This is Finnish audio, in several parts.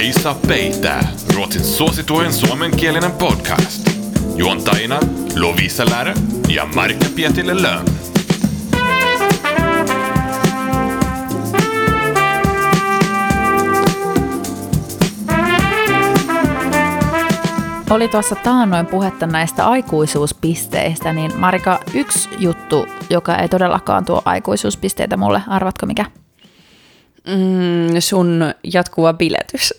Ei saa peitää, Ruotsin suosituin suomenkielinen podcast. Juontajina Lovisa Lärö ja Marika Pietille Löön. Oli tuossa taannoin puhetta näistä aikuisuuspisteistä, niin Marika, yksi juttu, joka ei todellakaan tuo aikuisuuspisteitä mulle, arvatko mikä? Mm, sun jatkuva biletys.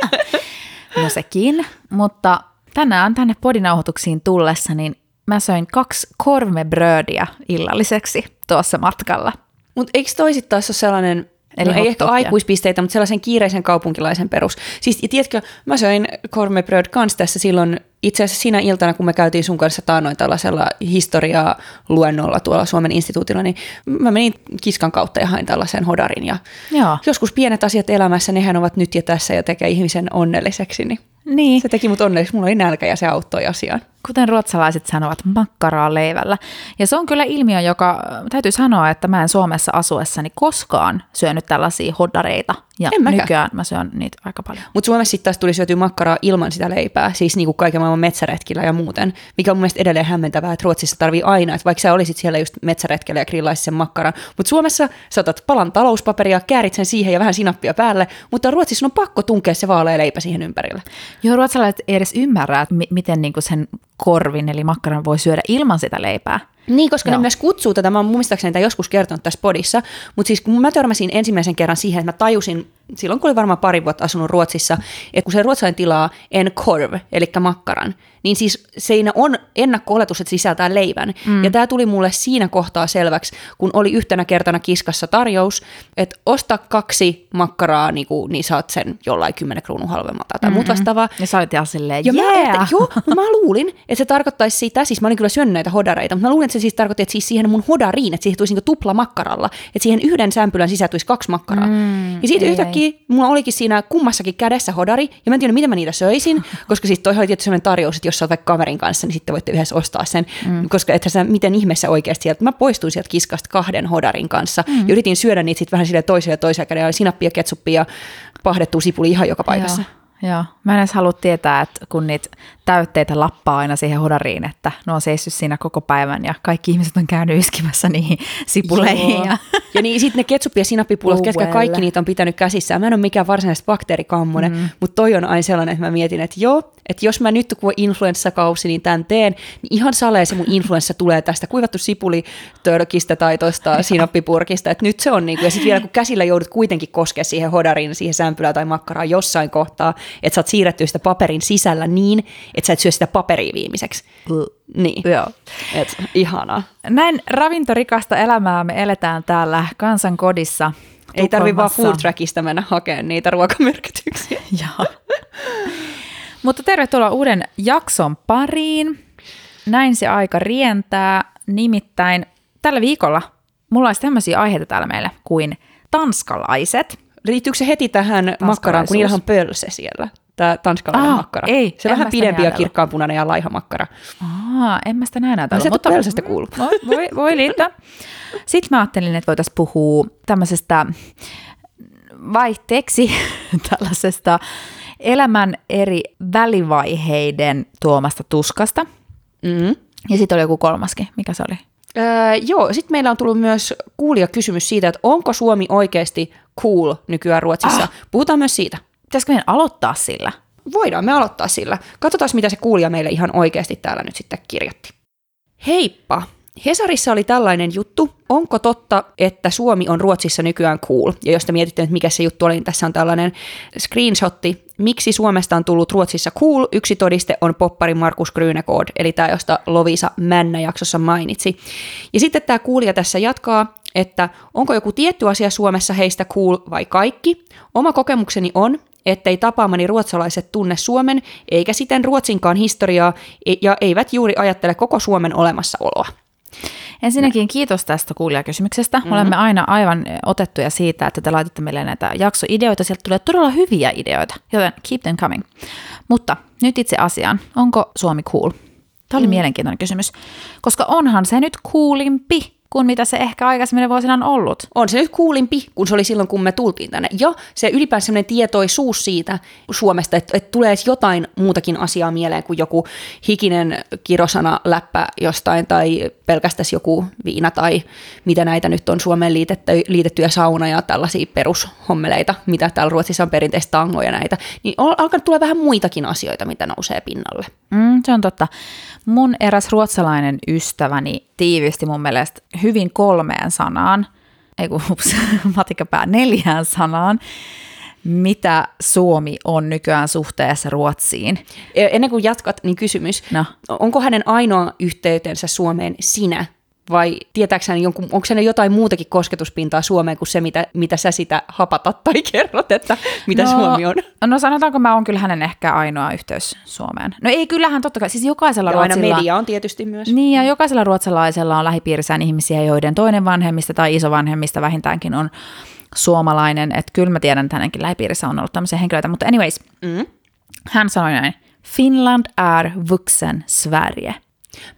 no sekin, mutta tänään tänne podinauhoituksiin tullessa, niin mä söin kaksi kormebrödiä illalliseksi tuossa matkalla. Mutta eikö toisit taas ole sellainen, Eli no ei ehkä aikuispisteitä, mutta sellaisen kiireisen kaupunkilaisen perus. Siis, ja tiedätkö, mä söin kormebröd kanssa tässä silloin itse asiassa siinä iltana, kun me käytiin sun kanssa taannoin tällaisella historiaa luennolla tuolla Suomen instituutilla, niin mä menin kiskan kautta ja hain tällaisen hodarin. Ja Joo. joskus pienet asiat elämässä, nehän ovat nyt ja tässä ja tekee ihmisen onnelliseksi, niin, niin. se teki mut onnelliseksi. Mulla oli nälkä ja se auttoi asiaan kuten ruotsalaiset sanovat, makkaraa leivällä. Ja se on kyllä ilmiö, joka täytyy sanoa, että mä en Suomessa asuessani koskaan syönyt tällaisia hoddareita. Ja en nykyään mä syön niitä aika paljon. Mutta Suomessa sitten taas tuli syötyä makkaraa ilman sitä leipää, siis niinku kaiken maailman metsäretkillä ja muuten, mikä on mun mielestä edelleen hämmentävää, että Ruotsissa tarvii aina, että vaikka sä olisit siellä just metsäretkellä ja grillaisit sen makkaran, mutta Suomessa sä otat palan talouspaperia, käärit sen siihen ja vähän sinappia päälle, mutta Ruotsissa on pakko tunkea se vaalea leipä siihen ympärille. Joo, ruotsalaiset ei edes ymmärrä, että miten niinku sen korvin, eli makkaran voi syödä ilman sitä leipää. Niin, koska Joo. ne myös kutsuu tätä, mä oon muistaakseni tätä joskus kertonut tässä podissa, mutta siis kun mä törmäsin ensimmäisen kerran siihen, että mä tajusin silloin kun oli varmaan pari vuotta asunut Ruotsissa, että kun se ruotsalainen tilaa en korv, eli makkaran, niin siis siinä on ennakko-oletus, että sisältää leivän. Mm. Ja tämä tuli mulle siinä kohtaa selväksi, kun oli yhtenä kertana kiskassa tarjous, että osta kaksi makkaraa, niin, kuin, niin saat sen jollain 10 kruunun halvemmalta tai mm-hmm. muut vastaavaa. Ja sä olit ihan silleen, ja yeah. mä, että, joo, mä luulin, että se tarkoittaisi sitä, siis mä olin kyllä syönyt näitä hodareita, mutta mä luulin, että se siis tarkoitti, että siis siihen mun hodariin, että siihen tulisi niin tupla makkaralla, että siihen yhden sämpylän sisältyisi kaksi makkaraa. Mm, ja siitä ei, yhtäkkiä ei. mulla olikin siinä kummassakin kädessä hodari, ja mä en tiedä, miten mä niitä söisin, koska sitten toi oli tietysti sellainen tarjous, että jos sä oot vaikka kaverin kanssa, niin sitten voitte yhdessä ostaa sen, mm. koska että sä miten ihmeessä oikeasti sieltä, mä poistuin sieltä kiskasta kahden hodarin kanssa, mm. ja yritin syödä niitä sitten vähän sille toiselle ja toiselle kädellä, ja sinappia, ketsuppia ja pahdettu sipuli ihan joka paikassa. Joo. Joo, mä en edes halua tietää, että kun niitä täytteitä lappaa aina siihen hodariin, että ne on seissyt siinä koko päivän ja kaikki ihmiset on käynyt iskimässä niihin sipuleihin. Joo. Ja, ja niin sitten ne ketsup- ja sinappipullot kesken kaikki niitä on pitänyt käsissään. Mä en ole mikään varsinaisesti bakteerikammonen, mm. mutta toi on aina sellainen, että mä mietin, että joo, että jos mä nyt kun on influenssakausi, niin tämän teen, niin ihan salee se mun influenssa tulee tästä kuivattu sipuli törkistä tai tuosta sinappipurkista, että nyt se on niin kuin, ja sitten vielä kun käsillä joudut kuitenkin koskea siihen hodariin, siihen sämpylään tai makkaraan jossain kohtaa, että sä oot siirretty sitä paperin sisällä niin, että sä et syö sitä paperia viimeiseksi. Niin. Joo. Et, ihanaa. Näin ravintorikasta elämää me eletään täällä kansankodissa. Ei tarvi vaan food trackista mennä hakemaan niitä ruokamyrkytyksiä. Joo. Mutta tervetuloa uuden jakson pariin. Näin se aika rientää. Nimittäin tällä viikolla mulla olisi tämmöisiä aiheita täällä meille kuin tanskalaiset. Liittyykö se heti tähän makkaraan, kun niillä on pölse siellä? Tämä tanskalainen ah, makkara. Ei, se on vähän pidempi ja kirkkaanpunainen ja laiha makkara. Ah, en mä sitä näin ajatella. No, mutta pölsestä kuulu. Voi, voi, voi liittää. Sitten mä ajattelin, että voitaisiin puhua tämmöisestä vaihteeksi tällaisesta elämän eri välivaiheiden tuomasta tuskasta. Mm. Ja sitten oli joku kolmaskin. Mikä se oli? Öö, joo, sitten meillä on tullut myös kuulija kysymys siitä, että onko Suomi oikeasti cool nykyään Ruotsissa. Ah. Puhutaan myös siitä. Pitäisikö meidän aloittaa sillä? Voidaan me aloittaa sillä. Katsotaan, mitä se kuulija meille ihan oikeasti täällä nyt sitten kirjoitti. Heippa! Hesarissa oli tällainen juttu, onko totta, että Suomi on Ruotsissa nykyään cool? Ja jos te mietitte, että mikä se juttu oli, niin tässä on tällainen screenshotti. Miksi Suomesta on tullut Ruotsissa cool? Yksi todiste on poppari Markus Grünekod, eli tämä, josta Lovisa Männä jaksossa mainitsi. Ja sitten tämä kuulija tässä jatkaa, että onko joku tietty asia Suomessa heistä cool vai kaikki? Oma kokemukseni on, ettei tapaamani ruotsalaiset tunne Suomen, eikä siten Ruotsinkaan historiaa, e- ja eivät juuri ajattele koko Suomen olemassaoloa. Ensinnäkin kiitos tästä kuulijakysymyksestä. Mm-hmm. Olemme aina aivan otettuja siitä, että te laitatte meille näitä jaksoideoita. Sieltä tulee todella hyviä ideoita, joten keep them coming. Mutta nyt itse asiaan. Onko Suomi cool? Tämä oli mm. mielenkiintoinen kysymys, koska onhan se nyt coolimpi kuin mitä se ehkä aikaisemmin vuosina on ollut. On se nyt kuulimpi, kun se oli silloin, kun me tultiin tänne. Ja se ylipäänsä sellainen tietoisuus siitä Suomesta, että, että tulee jotain muutakin asiaa mieleen kuin joku hikinen kirosana läppä jostain tai pelkästään joku viina tai mitä näitä nyt on Suomeen liitetty, liitettyjä sauna ja tällaisia perushommeleita, mitä täällä Ruotsissa on perinteistä tangoja näitä, niin on alkanut tulla vähän muitakin asioita, mitä nousee pinnalle. Mm, se on totta. Mun eräs ruotsalainen ystäväni tiivisti mun mielestä hyvin kolmeen sanaan, ei kun ups, matikapää neljään sanaan, mitä Suomi on nykyään suhteessa Ruotsiin. Ennen kuin jatkat, niin kysymys. No. Onko hänen ainoa yhteytensä Suomeen sinä? Vai jonkun, onko se jotain muutakin kosketuspintaa Suomeen kuin se, mitä, mitä sä sitä hapatat tai kerrot, että mitä no, Suomi on? No sanotaanko mä oon kyllä hänen ehkä ainoa yhteys Suomeen. No ei, kyllähän totta kai, siis jokaisella ja aina Ruotsilla... media on tietysti myös. Niin, ja jokaisella ruotsalaisella on lähipiirissään ihmisiä, joiden toinen vanhemmista tai isovanhemmista vähintäänkin on suomalainen. Että kyllä mä tiedän, että hänenkin lähipiirissä on ollut tämmöisiä henkilöitä. Mutta anyways, Mm. hän sanoi näin. Finland är vuxen Sverige.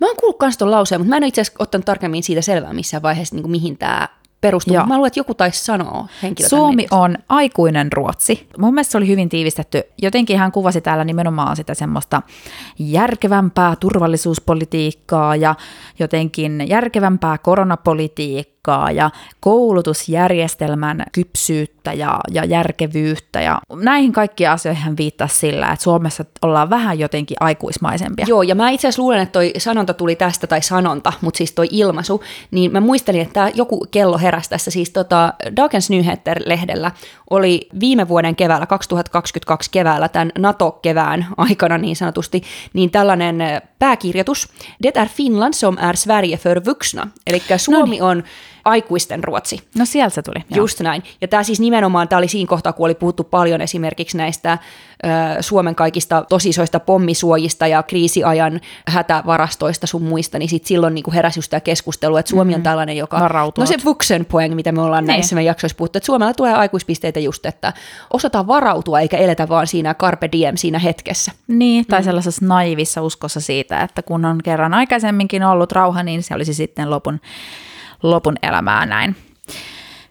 Mä oon kuullut kans ton lauseen, mutta mä en itse asiassa ottanut tarkemmin siitä selvää missään vaiheessa, niin kuin mihin tämä perustuu. Joo. Mä luulen, että joku taisi sanoa henkilö Suomi on aikuinen Ruotsi. Mun mielestä se oli hyvin tiivistetty. Jotenkin hän kuvasi täällä nimenomaan sitä semmoista järkevämpää turvallisuuspolitiikkaa ja jotenkin järkevämpää koronapolitiikkaa ja koulutusjärjestelmän kypsyyttä ja, ja järkevyyttä. Ja näihin kaikkiin asioihin hän viittasi sillä, että Suomessa ollaan vähän jotenkin aikuismaisempia. Joo, ja mä itse asiassa luulen, että toi sanonta tuli tästä, tai sanonta, mutta siis toi ilmaisu, niin mä muistelin, että joku kello heräsi tässä, siis tota, Dagens Nyheter-lehdellä oli viime vuoden keväällä, 2022 keväällä, tämän NATO-kevään aikana niin sanotusti, niin tällainen äh, pääkirjoitus, Det är Finland som är Sverige för vuxna, eli Suomi on aikuisten Ruotsi. No sieltä se tuli. joo. Just näin. Ja tämä siis nimenomaan, tämä oli siinä kohtaa, kun oli puhuttu paljon esimerkiksi näistä ö, Suomen kaikista tosisoista pommisuojista ja kriisiajan hätävarastoista sun muista, niin sit silloin niin heräsi just tämä keskustelu, että Suomi on tällainen, joka... Varautuvat. No se Vuxenpoeng, mitä me ollaan Niin. näissä meidän jaksoissa puhuttu, että Suomella tulee aikuispisteitä just, että osataan varautua eikä eletä vaan siinä carpe diem siinä hetkessä. Niin, tai mm. sellaisessa naivissa uskossa siitä, että kun on kerran aikaisemminkin ollut rauha, niin se olisi sitten lopun, lopun elämää näin.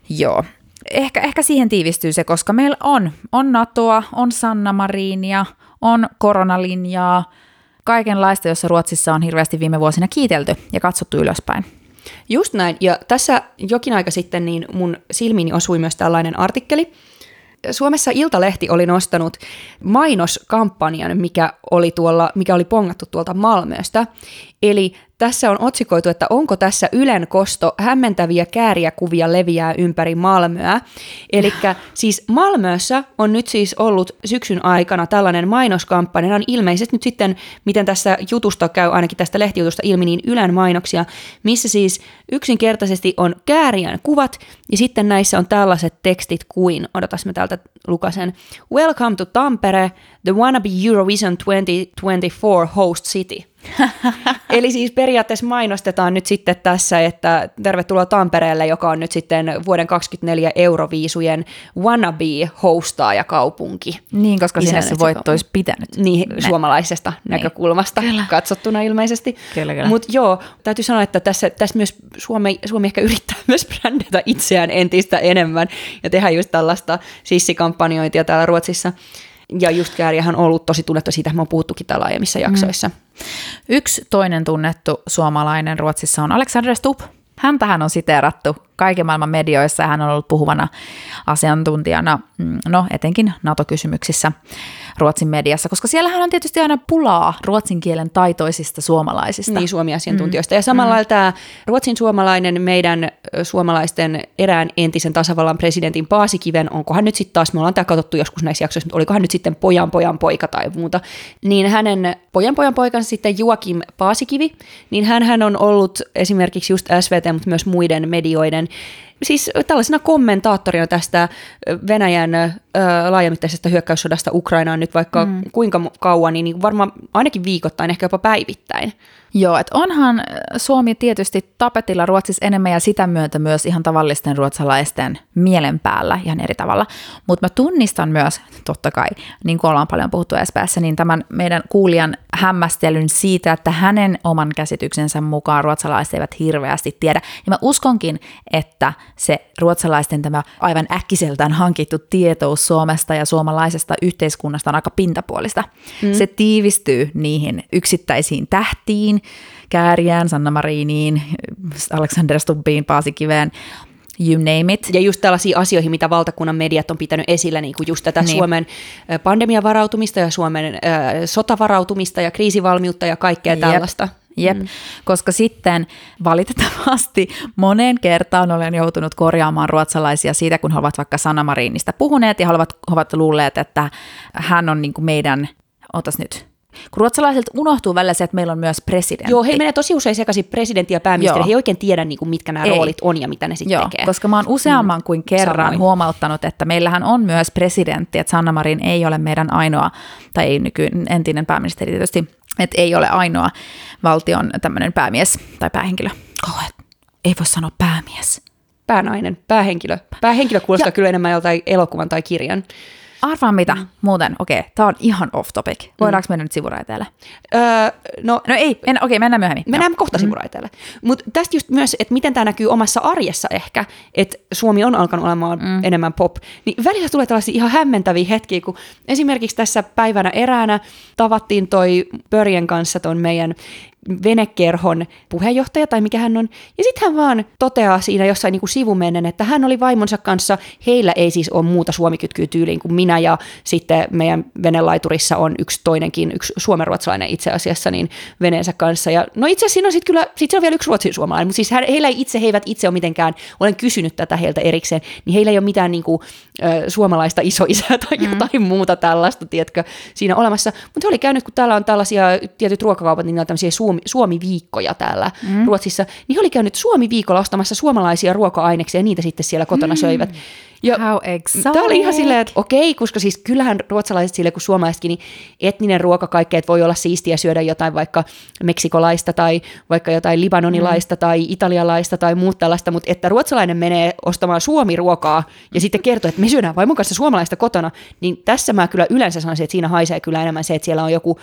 Joo. Ehkä, ehkä siihen tiivistyy se, koska meillä on, on NATOa, on Sanna Marinia, on koronalinjaa, kaikenlaista, jossa Ruotsissa on hirveästi viime vuosina kiitelty ja katsottu ylöspäin. Just näin. Ja tässä jokin aika sitten niin mun silmiini osui myös tällainen artikkeli. Suomessa Iltalehti oli nostanut mainoskampanjan, mikä oli, tuolla, mikä oli pongattu tuolta Malmöstä. Eli tässä on otsikoitu, että onko tässä Ylen kosto hämmentäviä kääriä kuvia leviää ympäri Malmöä. Eli siis Malmössä on nyt siis ollut syksyn aikana tällainen mainoskampanja. Nämä on ilmeisesti nyt sitten, miten tässä jutusta käy, ainakin tästä lehtijutusta ilmi, niin Ylen mainoksia, missä siis yksinkertaisesti on kääriän kuvat, ja sitten näissä on tällaiset tekstit kuin, odotas mä täältä lukasen, Welcome to Tampere, the wannabe Eurovision 2024 host city. Eli siis periaatteessa mainostetaan nyt sitten tässä, että tervetuloa Tampereelle, joka on nyt sitten vuoden 2024 Euroviisujen wannabe-hostaaja kaupunki. Niin, koska sinne se voitto olisi pitänyt. Niin, mennä. suomalaisesta näkökulmasta Kyllä. katsottuna ilmeisesti. Kyllä, kyllä. Mutta joo, täytyy sanoa, että tässä, tässä myös Suomi, Suomi ehkä yrittää myös brändätä itseään entistä enemmän ja tehdä just tällaista sissikampanjointia täällä Ruotsissa. Ja just Kääriähän on ollut tosi tunnettu siitä, me on puhuttukin täällä aiemmissa jaksoissa. Yksi toinen tunnettu suomalainen Ruotsissa on Alexander Stubb. Häntähän on siteerattu kaiken maailman medioissa ja hän on ollut puhuvana asiantuntijana, mm, no etenkin NATO-kysymyksissä Ruotsin mediassa, koska siellähän on tietysti aina pulaa ruotsin kielen taitoisista suomalaisista. Niin Suomi-asiantuntijoista. Mm. Ja samalla lailla tämä ruotsin suomalainen meidän suomalaisten erään entisen tasavallan presidentin Paasikiven, onkohan nyt sitten taas, me ollaan tämä katsottu joskus näissä jaksoissa, mutta olikohan nyt sitten pojan pojan poika tai muuta, niin hänen pojan pojan poikansa sitten Joakim Paasikivi, niin hän on ollut esimerkiksi just SVT, mutta myös muiden medioiden siis tällaisena kommentaattorina tästä Venäjän ö, laajamittaisesta hyökkäyssodasta Ukrainaan nyt vaikka mm. kuinka kauan, niin, varmaan ainakin viikoittain, ehkä jopa päivittäin. Joo, että onhan Suomi tietysti tapetilla Ruotsissa enemmän ja sitä myötä myös ihan tavallisten ruotsalaisten mielen päällä ihan eri tavalla. Mutta mä tunnistan myös, totta kai, niin kuin ollaan paljon puhuttu SPS, niin tämän meidän kuulijan hämmästelyn siitä, että hänen oman käsityksensä mukaan ruotsalaiset eivät hirveästi tiedä. Ja mä uskonkin, että se ruotsalaisten tämä aivan äkkiseltään hankittu tietous Suomesta ja suomalaisesta yhteiskunnasta on aika pintapuolista. Mm. Se tiivistyy niihin yksittäisiin tähtiin, Kääriään, Sanna Mariniin, Alexander Stubbiin, Paasikiveen, you name it. Ja just tällaisia asioihin, mitä valtakunnan mediat on pitänyt esillä, niin kuin just tätä niin. Suomen pandemiavarautumista ja Suomen äh, sotavarautumista ja kriisivalmiutta ja kaikkea Jep. tällaista. Jep, mm. koska sitten valitettavasti moneen kertaan olen joutunut korjaamaan ruotsalaisia siitä, kun he ovat vaikka Sanna Marinista puhuneet ja he ovat, he ovat luulleet, että hän on niin kuin meidän, otas nyt, kun ruotsalaisilta unohtuu välillä se, että meillä on myös presidentti. Joo, he menee tosi usein sekaisin presidentti ja pääministeri. Joo. He ei oikein tiedä, niin kuin, mitkä nämä ei. roolit on ja mitä ne sitten tekee. koska mä oon useamman mm. kuin kerran Samoin. huomauttanut, että meillähän on myös presidentti, että Sanna Marin ei ole meidän ainoa, tai ei nyky, entinen pääministeri tietysti, että ei ole ainoa valtion tämmöinen päämies tai päähenkilö. Oh, ei voi sanoa päämies. Päänainen, päähenkilö. Päähenkilö kuulostaa ja, kyllä enemmän joltain elokuvan tai kirjan. Arvaa mitä, mm. muuten, okei, okay, tämä on ihan off topic. Voidaanko mm. mennä nyt sivuraiteelle? Öö, no, no ei, en, okei, okay, mennään myöhemmin. Mennään no. kohta mm. sivuraiteelle. Mutta tästä just myös, että miten tämä näkyy omassa arjessa ehkä, että Suomi on alkanut olemaan mm. enemmän pop, niin välillä tulee tällaisia ihan hämmentäviä hetkiä, kun esimerkiksi tässä päivänä eräänä tavattiin toi Pörjen kanssa ton meidän venekerhon puheenjohtaja tai mikä hän on. Ja sitten hän vaan toteaa siinä jossain niin kuin sivumennen, että hän oli vaimonsa kanssa, heillä ei siis ole muuta suomikytkyä tyyliin kuin minä ja sitten meidän venelaiturissa on yksi toinenkin, yksi suomenruotsalainen itse asiassa niin veneensä kanssa. Ja no itse asiassa siinä on sitten kyllä, sit on vielä yksi ruotsin suomalainen, mutta siis heillä ei itse, he eivät itse ole mitenkään, olen kysynyt tätä heiltä erikseen, niin heillä ei ole mitään niin kuin, ö, suomalaista isoisää tai mm. jotain muuta tällaista, tiedätkö, siinä olemassa. Mutta oli käynyt, kun täällä on tällaisia tietyt ruokakaupat, niin ne on tämmöisiä Suomi, Suomi-viikkoja täällä mm. Ruotsissa, niin he oli käynyt Suomi-viikolla ostamassa suomalaisia ruoka-aineksia ja niitä sitten siellä kotona mm. söivät. Ja How Tämä oli ihan silleen, että okei, koska siis kyllähän ruotsalaiset sille kuin suomalaisetkin, niin etninen ruoka kaikkea, että voi olla siistiä syödä jotain vaikka meksikolaista tai vaikka jotain libanonilaista mm. tai italialaista tai muuta tällaista, mutta että ruotsalainen menee ostamaan suomi-ruokaa ja sitten kertoo, että me syödään vaimon kanssa suomalaista kotona, niin tässä mä kyllä yleensä sanoisin, että siinä haisee kyllä enemmän se, että siellä on joku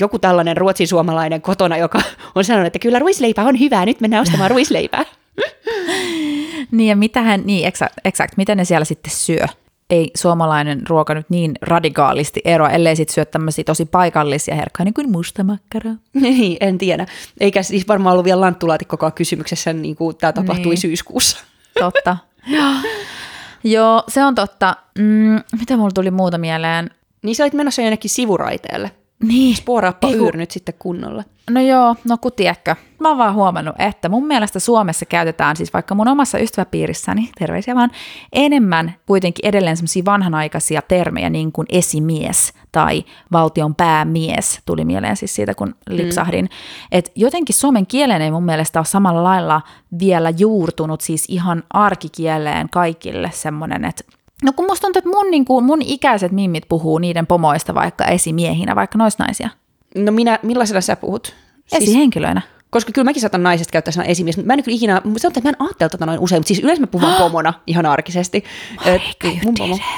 joku tällainen ruotsin-suomalainen kotona, joka on sanonut, että kyllä ruisleipä on hyvää, nyt mennään ostamaan ruisleipää. niin ja mitähän, niin exakt, exakt, mitä ne siellä sitten syö? Ei suomalainen ruoka nyt niin radikaalisti eroa, ellei sitten syö tämmöisiä tosi paikallisia herkkuja, niin kuin mustamakkara. Niin, en tiedä. Eikä siis varmaan ollut vielä lanttulaatikkokaan kysymyksessä, niin kuin tämä tapahtui niin. syyskuussa. Totta. Joo, se on totta. Mm, mitä mulla tuli muuta mieleen? Niin sä olit menossa jonnekin sivuraiteelle. Niin. Sporaappa Yr nyt sitten kunnolla. No joo, no kun tiedätkö. Mä oon vaan huomannut, että mun mielestä Suomessa käytetään siis vaikka mun omassa ystäväpiirissäni, terveisiä vaan, enemmän kuitenkin edelleen semmoisia vanhanaikaisia termejä niin kuin esimies tai valtion päämies, tuli mieleen siis siitä, kun lipsahdin. Mm. Että jotenkin suomen kielen ei mun mielestä ole samalla lailla vielä juurtunut siis ihan arkikieleen kaikille semmoinen, että No kun musta tuntuu, että mun, niin kuin, mun ikäiset mimmit puhuu niiden pomoista vaikka esimiehinä, vaikka naisia. No minä, millaisena sä puhut? Siis, Esihenkilöinä. Koska kyllä mäkin saatan naisesta käyttää sana esimies, mutta mä en kyllä ikinä, sanotaan, että mä en ajattele tätä noin usein, mutta siis yleensä mä puhun pomona ihan arkisesti. Mun.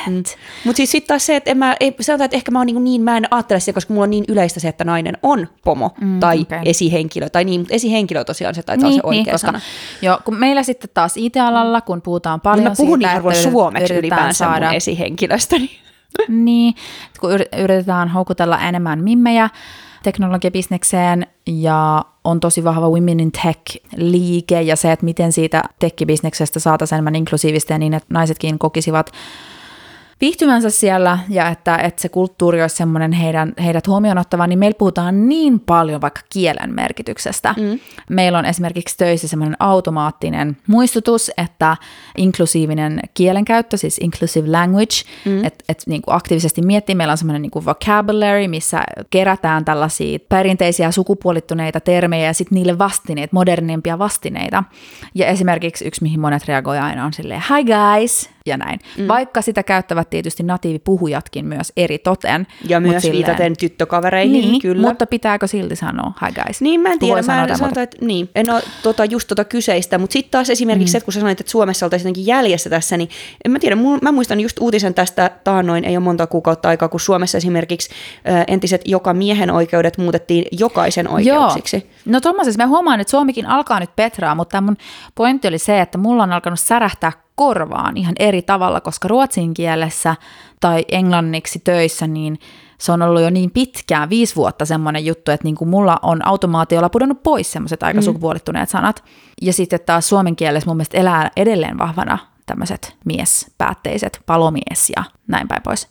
Mm. Mutta siis sitten taas se, että en mä, ei, sanotaan, että ehkä mä oon niin, niin, mä en ajattele sitä, koska mulla on niin yleistä se, että nainen on pomo mm, tai okay. esihenkilö. Tai niin, mutta esihenkilö tosiaan se taitaa niin, olla se oikea niin, koska, sana. Joo, kun meillä sitten taas IT-alalla, kun puhutaan paljon niin mä puhun siitä, niin että suomeksi ylipäänsä saada... mun esihenkilöstä. niin, kun yritetään houkutella enemmän mimmejä, teknologiabisnekseen ja on tosi vahva Women in Tech-liike ja se, että miten siitä tekkibisneksestä saataisiin enemmän inklusiivista ja niin, että naisetkin kokisivat viihtymänsä siellä ja että, että se kulttuuri olisi semmoinen heidän, heidät huomioon ottava, niin meillä puhutaan niin paljon vaikka kielen merkityksestä. Mm. Meillä on esimerkiksi töissä semmoinen automaattinen muistutus, että inklusiivinen kielenkäyttö, siis inclusive language, mm. että et, niin kuin aktiivisesti miettii, meillä on semmoinen niin kuin vocabulary, missä kerätään tällaisia perinteisiä sukupuolittuneita termejä ja sitten niille vastineet, modernimpia vastineita. Ja esimerkiksi yksi, mihin monet reagoivat aina on silleen, hi guys, ja näin. Mm. Vaikka sitä käyttävät tietysti natiivipuhujatkin myös eri toten. Ja myös silleen, viitaten tyttökavereihin, niin, kyllä. mutta pitääkö silti sanoa hi guys? Niin, mä en tiedä, mä en, sanotaan, että niin, en ole tota, just tota kyseistä, mutta sitten taas esimerkiksi mm. se, että kun sä sanoit, että Suomessa oltaisiin jotenkin jäljessä tässä, niin en mä tiedä, mä muistan just uutisen tästä taannoin, ei ole monta kuukautta aikaa, kun Suomessa esimerkiksi ö, entiset joka miehen oikeudet muutettiin jokaisen oikeuksiksi. Joo. No tuommoisessa mä huomaan, että Suomikin alkaa nyt petraa, mutta tämä mun pointti oli se, että mulla on alkanut särähtää korvaan ihan eri tavalla, koska ruotsin kielessä tai englanniksi töissä, niin se on ollut jo niin pitkään, viisi vuotta semmoinen juttu, että niin kuin mulla on automaatiolla pudonnut pois semmoiset aika mm. sukupuolittuneet sanat. Ja sitten taas suomen kielessä mun mielestä elää edelleen vahvana tämmöiset miespäätteiset, palomies ja näin päin pois.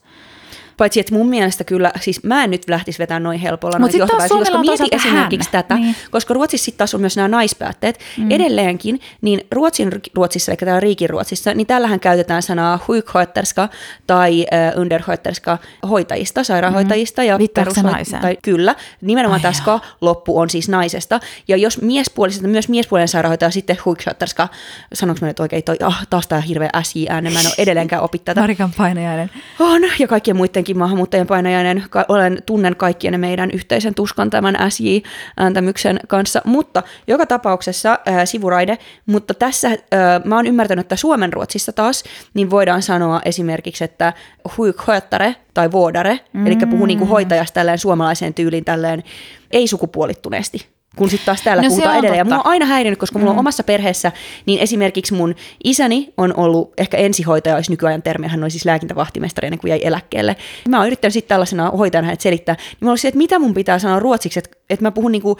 Paitsi, että mun mielestä kyllä, siis mä en nyt lähtisi vetämään noin helpolla Mut noita taas koska mieti esimerkiksi hän. tätä, Niin. koska Ruotsissa sitten taas on myös nämä naispäätteet. Mm. Edelleenkin, niin Ruotsin Ruotsissa, eli täällä Riikin Ruotsissa, niin tällähän käytetään sanaa huikhötterska tai äh, underskötterska hoitajista, sairaanhoitajista. Ja se perushoit- naiseen? Tai, kyllä, nimenomaan ska loppu on siis naisesta. Ja jos miespuolisesta, myös miespuolinen sairaanhoitaja sitten huikhötterska, sanonko mä nyt oikein, toi, ah, taas tämä hirveä SJ-ääne, mä en ole edelleenkään opit tätä. Marikan painajainen. On, ja kaikkien muidenkin maahanmuuttajien painajainen. Olen, tunnen kaikkien meidän yhteisen tuskan tämän SJ-ääntämyksen kanssa. Mutta joka tapauksessa äh, sivuraide. Mutta tässä äh, mä oon ymmärtänyt, että Suomen Ruotsissa taas, niin voidaan sanoa esimerkiksi, että huikhöttare tai vuodare, mm. eli puhuu niinku hoitajasta tälleen suomalaiseen tyyliin tälleen ei-sukupuolittuneesti. Kun sitten taas täällä No puhutaan edelleen. Ja totta. mulla on aina häirinyt, koska mulla on omassa perheessä, niin esimerkiksi mun isäni on ollut ehkä ensihoitaja, olisi nykyajan termi, hän oli siis lääkintävahtimestari ennen kuin jäi eläkkeelle. Mä oon yrittänyt sitten tällaisena hoitajana hänet selittää, niin mä olisin, että mitä mun pitää sanoa ruotsiksi, että, että mä puhun niinku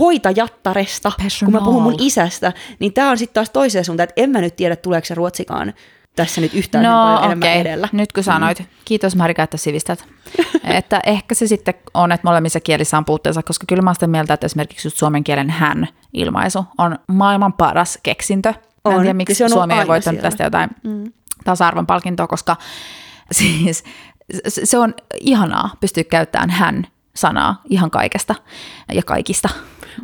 hoitajattaresta, kun mä puhun mun Personal. isästä, niin tää on sitten taas toiseen suuntaan, että en mä nyt tiedä, tuleeko se ruotsikaan tässä nyt yhtään sen No paljon enemmän okei, edellä. nyt kun sanoit. Mm. Kiitos Marika, että sivistät. että ehkä se sitten on, että molemmissa kielissä on puutteensa, koska kyllä mä oon sitä mieltä, että esimerkiksi just suomen kielen hän-ilmaisu on maailman paras keksintö. Mä en On, tiedä, miksi se on Suomi ei voittanut siellä. tästä jotain mm. tasa-arvon palkintoa, koska siis se on ihanaa pystyä käyttämään hän-sanaa ihan kaikesta ja kaikista.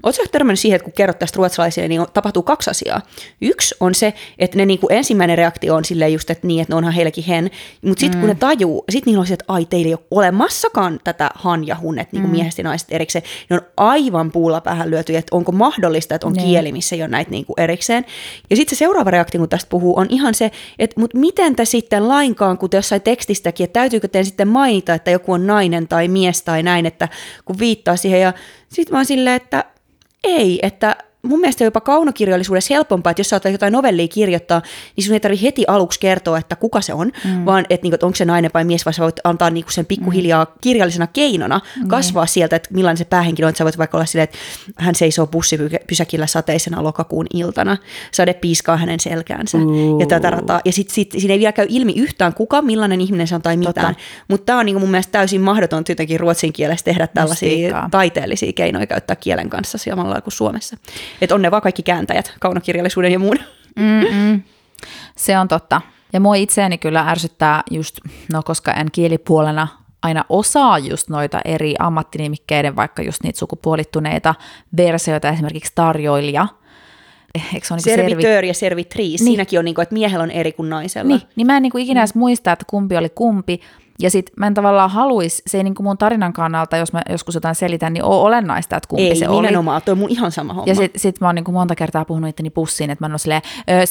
Oletko törmännyt siihen, että kun kerrot tästä ruotsalaisille, niin tapahtuu kaksi asiaa. Yksi on se, että ne niinku ensimmäinen reaktio on silleen just, että niin, että ne onhan heilläkin hen. Mutta sitten mm. kun ne tajuu, sitten niillä on se, että ai teillä ei ole olemassakaan tätä han ja hun, että niinku mm. miehestä ja naisesta erikseen. Ne on aivan puulla päähän lyöty, että onko mahdollista, että on Niin. kieli, missä ei ole näitä niinku erikseen. Ja sitten se seuraava reaktio, kun tästä puhuu, on ihan se, että mut miten te sitten lainkaan, kun te jossain tekstistäkin, että täytyykö teidän sitten mainita, että joku on nainen tai mies tai näin, että kun viittaa siihen. Ja sitten mä oon silleen, että ei, että mun mielestä jopa kaunokirjallisuudessa helpompaa, että jos sä jotain novellia kirjoittaa, niin sun ei tarvitse heti aluksi kertoa, että kuka se on, mm. vaan että, niinku, että onko se nainen vai mies, vaan sä voit antaa niinku sen pikkuhiljaa mm. kirjallisena keinona kasvaa sieltä, että millainen se päähenkilö on, että sä voit vaikka olla silleen, että hän seisoo bussipysäkillä sateisena lokakuun iltana, sade piiskaa hänen selkäänsä Ooh. ja tätä rataa. Ja sitten sit, siinä ei vielä käy ilmi yhtään kuka, millainen ihminen se on tai mitään. Mutta tämä on niinku mun mielestä täysin mahdotonta jotenkin ruotsin kielessä tehdä tällaisia Mystiikkaa. taiteellisia keinoja käyttää kielen kanssa samalla kuin Suomessa. Että on ne vaan kaikki kääntäjät, kaunokirjallisuuden ja muun. Mm-mm. Se on totta. Ja mua itseäni kyllä ärsyttää just, no koska en kielipuolena aina osaa just noita eri ammattinimikkeiden, vaikka just niitä sukupuolittuneita versioita, esimerkiksi tarjoilija. Eh, Eikö se ole niin servi... Servitör ja servitriis, Niin. siinäkin on niinku, että miehellä on eri kuin naisella. Niin, niin mä en niinku ikinä edes muista, että kumpi oli kumpi. Ja sit mä en tavallaan haluis, se ei niinku mun tarinan kannalta, jos mä joskus jotain selitän, niin ole olennaista, että kumpi Ei, se oli. nimenomaan, toi on mun ihan sama homma. Ja sitten sit mä oon niinku monta kertaa puhunut itteni pussiin, että mä oon silleen, ö,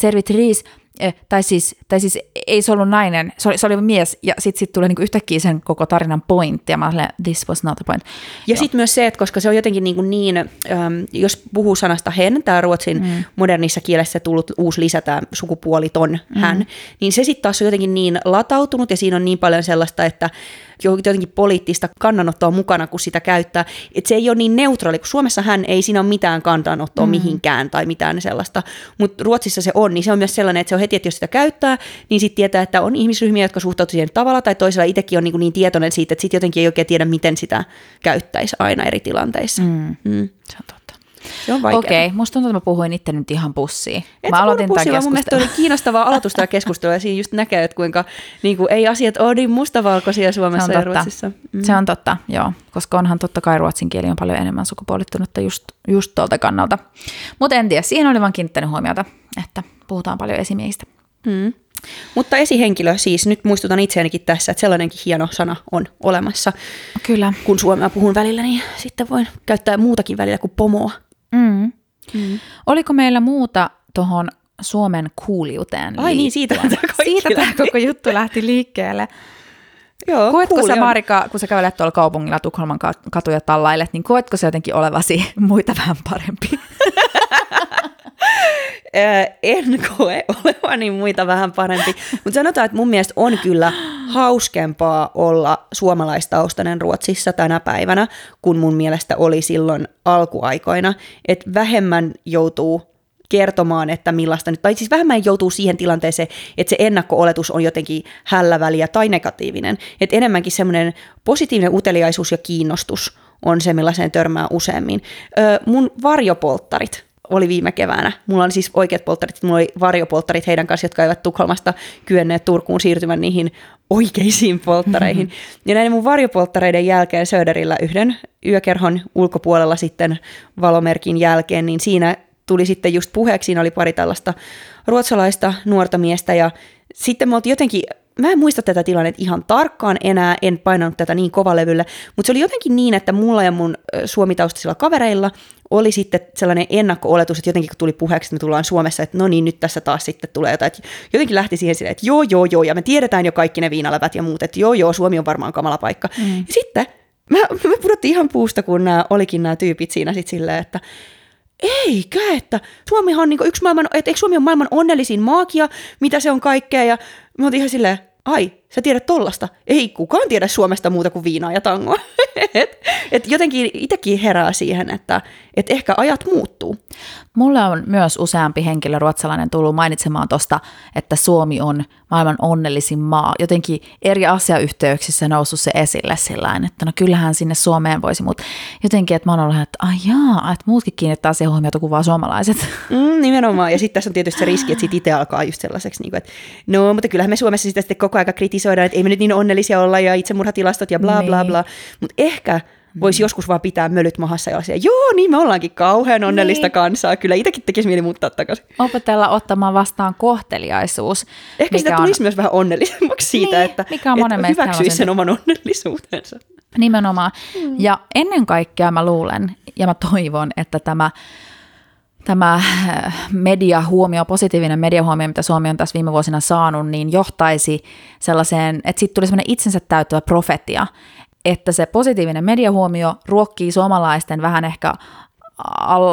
tai, siis, tai siis ei se ollut nainen, se oli, se oli mies, ja sitten sit tulee niinku yhtäkkiä sen koko tarinan pointti, ja mä silleen, this was not the point. Ja sitten myös se, että koska se on jotenkin niin, kuin niin äm, jos puhuu sanasta hen, tämä ruotsin mm. modernissa kielessä tullut uusi lisä, tämä sukupuoliton mm. hän, niin se sitten taas on jotenkin niin latautunut ja siinä on niin paljon sellaista, että jotenkin poliittista kannanottoa mukana, kun sitä käyttää. Että se ei ole niin neutraali, kun Suomessa hän ei siinä ole mitään kannanottoa mm. mihinkään tai mitään sellaista. Mutta Ruotsissa se on, niin se on myös sellainen, että se on heti, että jos sitä käyttää, niin sitten tietää, että on ihmisryhmiä, jotka suhtautuvat siihen tavalla tai toisella. Itsekin on niin, niin tietoinen siitä, että sitten jotenkin ei oikein tiedä, miten sitä käyttäisi aina eri tilanteissa. Mm. Mm. Se on totta. Se on vaikeaa. Okei, musta tuntuu, että mä puhuin itse nyt ihan pussiin. Et mä aloitin tämän pussilla, Mun keskustelun. oli kiinnostavaa aloitusta ja keskustelua ja siinä just näkee, että kuinka niin kuin, ei asiat ole niin mustavalkoisia Suomessa ja. Ruotsissa. Mm. Se on totta, joo. Koska onhan totta kai ruotsin kieli on paljon enemmän sukupuolittunutta just, just tuolta kannalta. Mutta en tiedä, siihen oli vaan kiinnittänyt huomiota, että puhutaan paljon esimiehistä. Mm. Mutta esihenkilö siis, nyt muistutan itseänikin tässä, että sellainenkin hieno sana on olemassa. Kyllä. Kun suomea puhun välillä, niin sitten voin käyttää muutakin välillä kuin pomoa. Mm. Mm. Oliko meillä muuta tuohon Suomen kuuliuteen Ai niin, siitä tämä Siitä tämä koko juttu lähti liikkeelle. Joo, Koetko cool sä. Marika, kun sä kävelet tuolla kaupungilla Tukholman kat- katuja tallailet, niin koetko sä jotenkin olevasi muita vähän parempi? En koe olevani muita vähän parempi, mutta sanotaan, että mun mielestä on kyllä hauskempaa olla suomalaistaustainen Ruotsissa tänä päivänä, kun mun mielestä oli silloin alkuaikoina, että vähemmän joutuu kertomaan, että millaista nyt, tai siis vähemmän joutuu siihen tilanteeseen, että se ennakko-oletus on jotenkin hälläväliä tai negatiivinen. Että enemmänkin semmoinen positiivinen uteliaisuus ja kiinnostus on se, millaiseen törmää useammin. Mun varjopolttarit oli viime keväänä. Mulla on siis oikeat polttarit, mulla oli varjopolttarit heidän kanssa, jotka eivät Tukholmasta kyenneet Turkuun siirtymään niihin oikeisiin polttareihin. Ja näiden mun varjopolttareiden jälkeen Söderillä yhden yökerhon ulkopuolella sitten valomerkin jälkeen, niin siinä tuli sitten just puheeksi, siinä oli pari tällaista ruotsalaista nuorta miestä ja sitten me oltiin jotenkin, mä en muista tätä tilannetta ihan tarkkaan enää, en painanut tätä niin kovalevyllä, mutta se oli jotenkin niin, että mulla ja mun suomitaustaisilla kavereilla oli sitten sellainen ennakko-oletus, että jotenkin kun tuli puheeksi, että me tullaan Suomessa, että no niin, nyt tässä taas sitten tulee jotain. Että jotenkin lähti siihen silleen, että joo, joo, joo, ja me tiedetään jo kaikki ne viinalävät ja muut, että joo, joo, Suomi on varmaan kamala paikka. Mm. Ja sitten mä, me pudottiin ihan puusta, kun nämä olikin nämä tyypit siinä sitten silleen, että eikä, että Suomihan on niin yksi maailman, että eikö Suomi on maailman onnellisin maakia, mitä se on kaikkea, ja me oltiin ihan silleen, ai, sä tiedät tollasta. Ei kukaan tiedä Suomesta muuta kuin viinaa ja tangoa. et, et jotenkin itsekin herää siihen, että et ehkä ajat muuttuu. Mulle on myös useampi henkilö ruotsalainen tullut mainitsemaan tuosta, että Suomi on maailman onnellisin maa. Jotenkin eri asiayhteyksissä noussut se esille sillä että no kyllähän sinne Suomeen voisi, mutta jotenkin, että mä oon ollut, että ai jaa, että muutkin kiinnittää siihen huomiota kuin vaan suomalaiset. Mm, nimenomaan. Ja sitten tässä on tietysti se riski, että sit itse alkaa just sellaiseksi, niin kuin, että no, mutta kyllähän me Suomessa sitä sitten koko aika kritisoidaan, että ei me nyt niin onnellisia olla ja itsemurhatilastot ja bla bla Niin. bla. Mutta ehkä voisi joskus vaan pitää mölyt mahassa ja siellä, joo, niin me ollaankin kauhean onnellista Niin. kansaa. Kyllä itsekin tekisi mieli muuttaa takaisin. Opetella ottamaan vastaan kohteliaisuus. Ehkä sitä on- tulisi myös vähän onnellisemmaksi siitä, Niin, että, mikä on että hyväksyisi sen oman onnellisuutensa. Nimenomaan. Mm. Ja ennen kaikkea mä luulen ja mä toivon, että tämä, tämä äh, mediahuomio, positiivinen mediahuomio, mitä Suomi on tässä viime vuosina saanut, niin johtaisi sellaiseen, että siitä tuli sellainen itsensä täyttävä profetia, että se positiivinen mediahuomio ruokkii suomalaisten vähän ehkä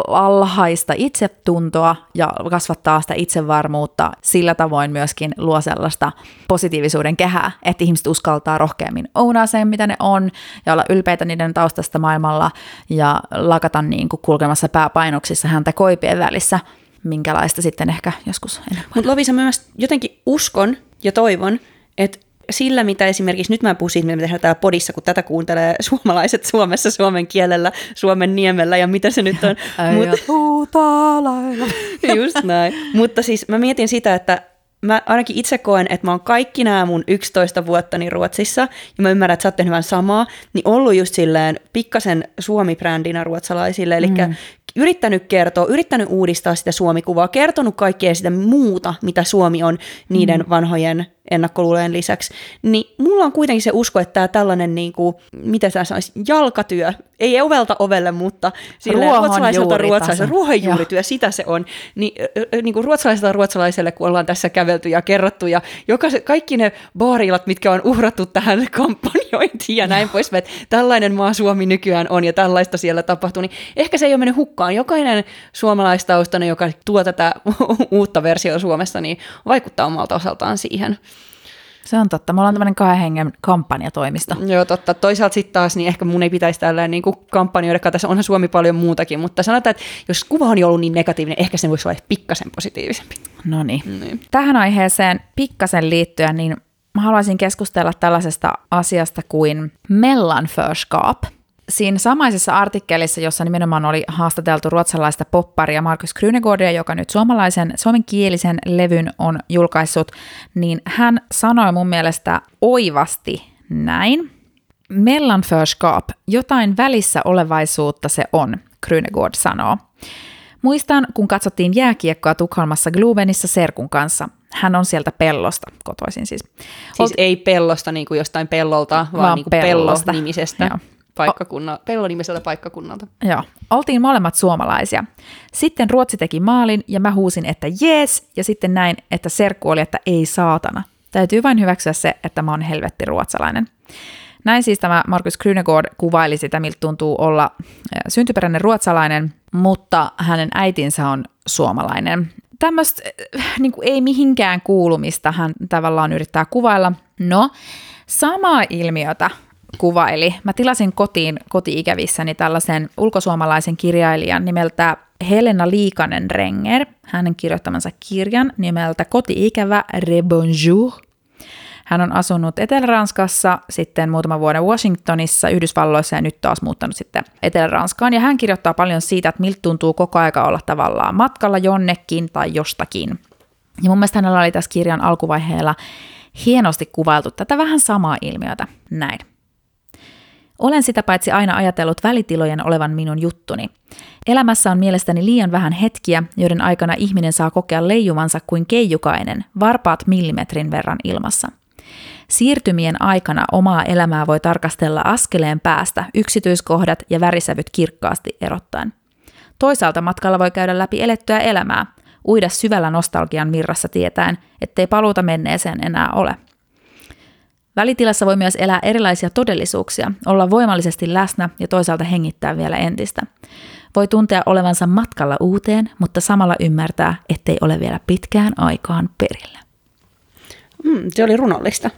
alhaista itsetuntoa ja kasvattaa sitä itsevarmuutta. Sillä tavoin myöskin luo sellaista positiivisuuden kehää, että ihmiset uskaltaa rohkeammin ounaa sen, mitä ne on, ja olla ylpeitä niiden taustasta maailmalla, ja lakata niin kuin kulkemassa pääpainoksissa häntä koipien välissä, minkälaista sitten ehkä joskus enemmän. Mutta Lovisa, mä myös jotenkin uskon ja toivon, että sillä, mitä esimerkiksi, nyt mä en puhu siitä, mitä me tehdään täällä podissa, kun tätä kuuntelee suomalaiset Suomessa suomen kielellä, Suomen niemellä ja mitä se nyt on. Mut- Just näin. Mutta siis mä mietin sitä, että mä ainakin itse koen, että mä oon kaikki nämä mun 11 vuottani Ruotsissa, ja mä ymmärrän, että sä oot tehnyt vähän samaa, niin ollut just silleen pikkasen Suomi-brändinä ruotsalaisille, eli mm. yrittänyt kertoa, yrittänyt uudistaa sitä Suomikuvaa, kertonut kaikkea sitä muuta, mitä Suomi on niiden mm. vanhojen ennakkoluulojen lisäksi, niin mulla on kuitenkin se usko, että tämä tällainen, niin kuin, mitä sä sanois, jalkatyö, ei ovelta ovelle, mutta ruotsalaiselta ruotsalaiselta, ruohonjuurityö, sitä se on, niin, niin kuin ruotsalaiselta ruotsalaiselle, kun ollaan tässä kävelty ja kerrottu, ja jokaisen, kaikki ne baarilat, mitkä on uhrattu tähän kampanjointiin ja näin pois, että tällainen maa Suomi nykyään on ja tällaista siellä tapahtuu, niin ehkä se ei ole mennyt hukkaan. Jokainen suomalaistaustainen, joka tuo tätä uutta versiota Suomessa, niin vaikuttaa omalta osaltaan siihen. Se on totta. Me ollaan tämmöinen kahden hengen kampanjatoimisto. Joo, totta. Toisaalta sitten taas, niin ehkä mun ei pitäisi tällä niin kuin kampanjoida, tässä onhan Suomi paljon muutakin, mutta sanotaan, että jos kuva on jo ollut niin negatiivinen, ehkä se voisi olla pikkasen positiivisempi. No niin. Niin. Tähän aiheeseen pikkasen liittyen, niin mä haluaisin keskustella tällaisesta asiasta kuin mellanförskap. Siinä samaisessa artikkelissa, jossa nimenomaan oli haastateltu ruotsalaista popparia Markus Krynegårdia, joka nyt suomalaisen, suomenkielisen levyn on julkaissut, niin hän sanoi mun mielestä oivasti näin. Mellanförskap, jotain välissä olevaisuutta se on, Krynegård sanoo. Muistan, kun katsottiin jääkiekkoa Tukholmassa Glubenissa Serkun kanssa. Hän on sieltä pellosta kotoisin siis. Siis Olt... ei pellosta niin kuin jostain pellolta, vaan, vaan niin kuin pello-nimisestä. Joo paikkakunna, pellonimiseltä paikkakunnalta. Joo, oltiin molemmat suomalaisia. Sitten Ruotsi teki maalin ja mä huusin, että jees, ja sitten näin, että serkku oli, että ei saatana. Täytyy vain hyväksyä se, että mä oon helvetti ruotsalainen. Näin siis tämä Markus Krynegård kuvaili sitä, miltä tuntuu olla syntyperäinen ruotsalainen, mutta hänen äitinsä on suomalainen. Tämmöistä niin ei mihinkään kuulumista hän tavallaan yrittää kuvailla. No, samaa ilmiötä kuvaili. Mä tilasin kotiin koti-ikävissäni tällaisen ulkosuomalaisen kirjailijan nimeltä Helena Liikanen Renger, hänen kirjoittamansa kirjan nimeltä Koti-ikävä Rebonjour. Hän on asunut Etelä-Ranskassa, sitten muutaman vuoden Washingtonissa, Yhdysvalloissa ja nyt taas muuttanut sitten Etelä-Ranskaan. Ja hän kirjoittaa paljon siitä, että miltä tuntuu koko aika olla tavallaan matkalla jonnekin tai jostakin. Ja mun mielestä hänellä oli tässä kirjan alkuvaiheella hienosti kuvailtu tätä vähän samaa ilmiötä. Näin. Olen sitä paitsi aina ajatellut välitilojen olevan minun juttuni. Elämässä on mielestäni liian vähän hetkiä, joiden aikana ihminen saa kokea leijumansa kuin keijukainen, varpaat millimetrin verran ilmassa. Siirtymien aikana omaa elämää voi tarkastella askeleen päästä yksityiskohdat ja värisävyt kirkkaasti erottaen. Toisaalta matkalla voi käydä läpi elettyä elämää, uida syvällä nostalgian mirrassa tietäen, ettei paluuta menneeseen enää ole – Välitilassa voi myös elää erilaisia todellisuuksia, olla voimallisesti läsnä ja toisaalta hengittää vielä entistä. Voi tuntea olevansa matkalla uuteen, mutta samalla ymmärtää, ettei ole vielä pitkään aikaan perillä. Mm, se oli runollista.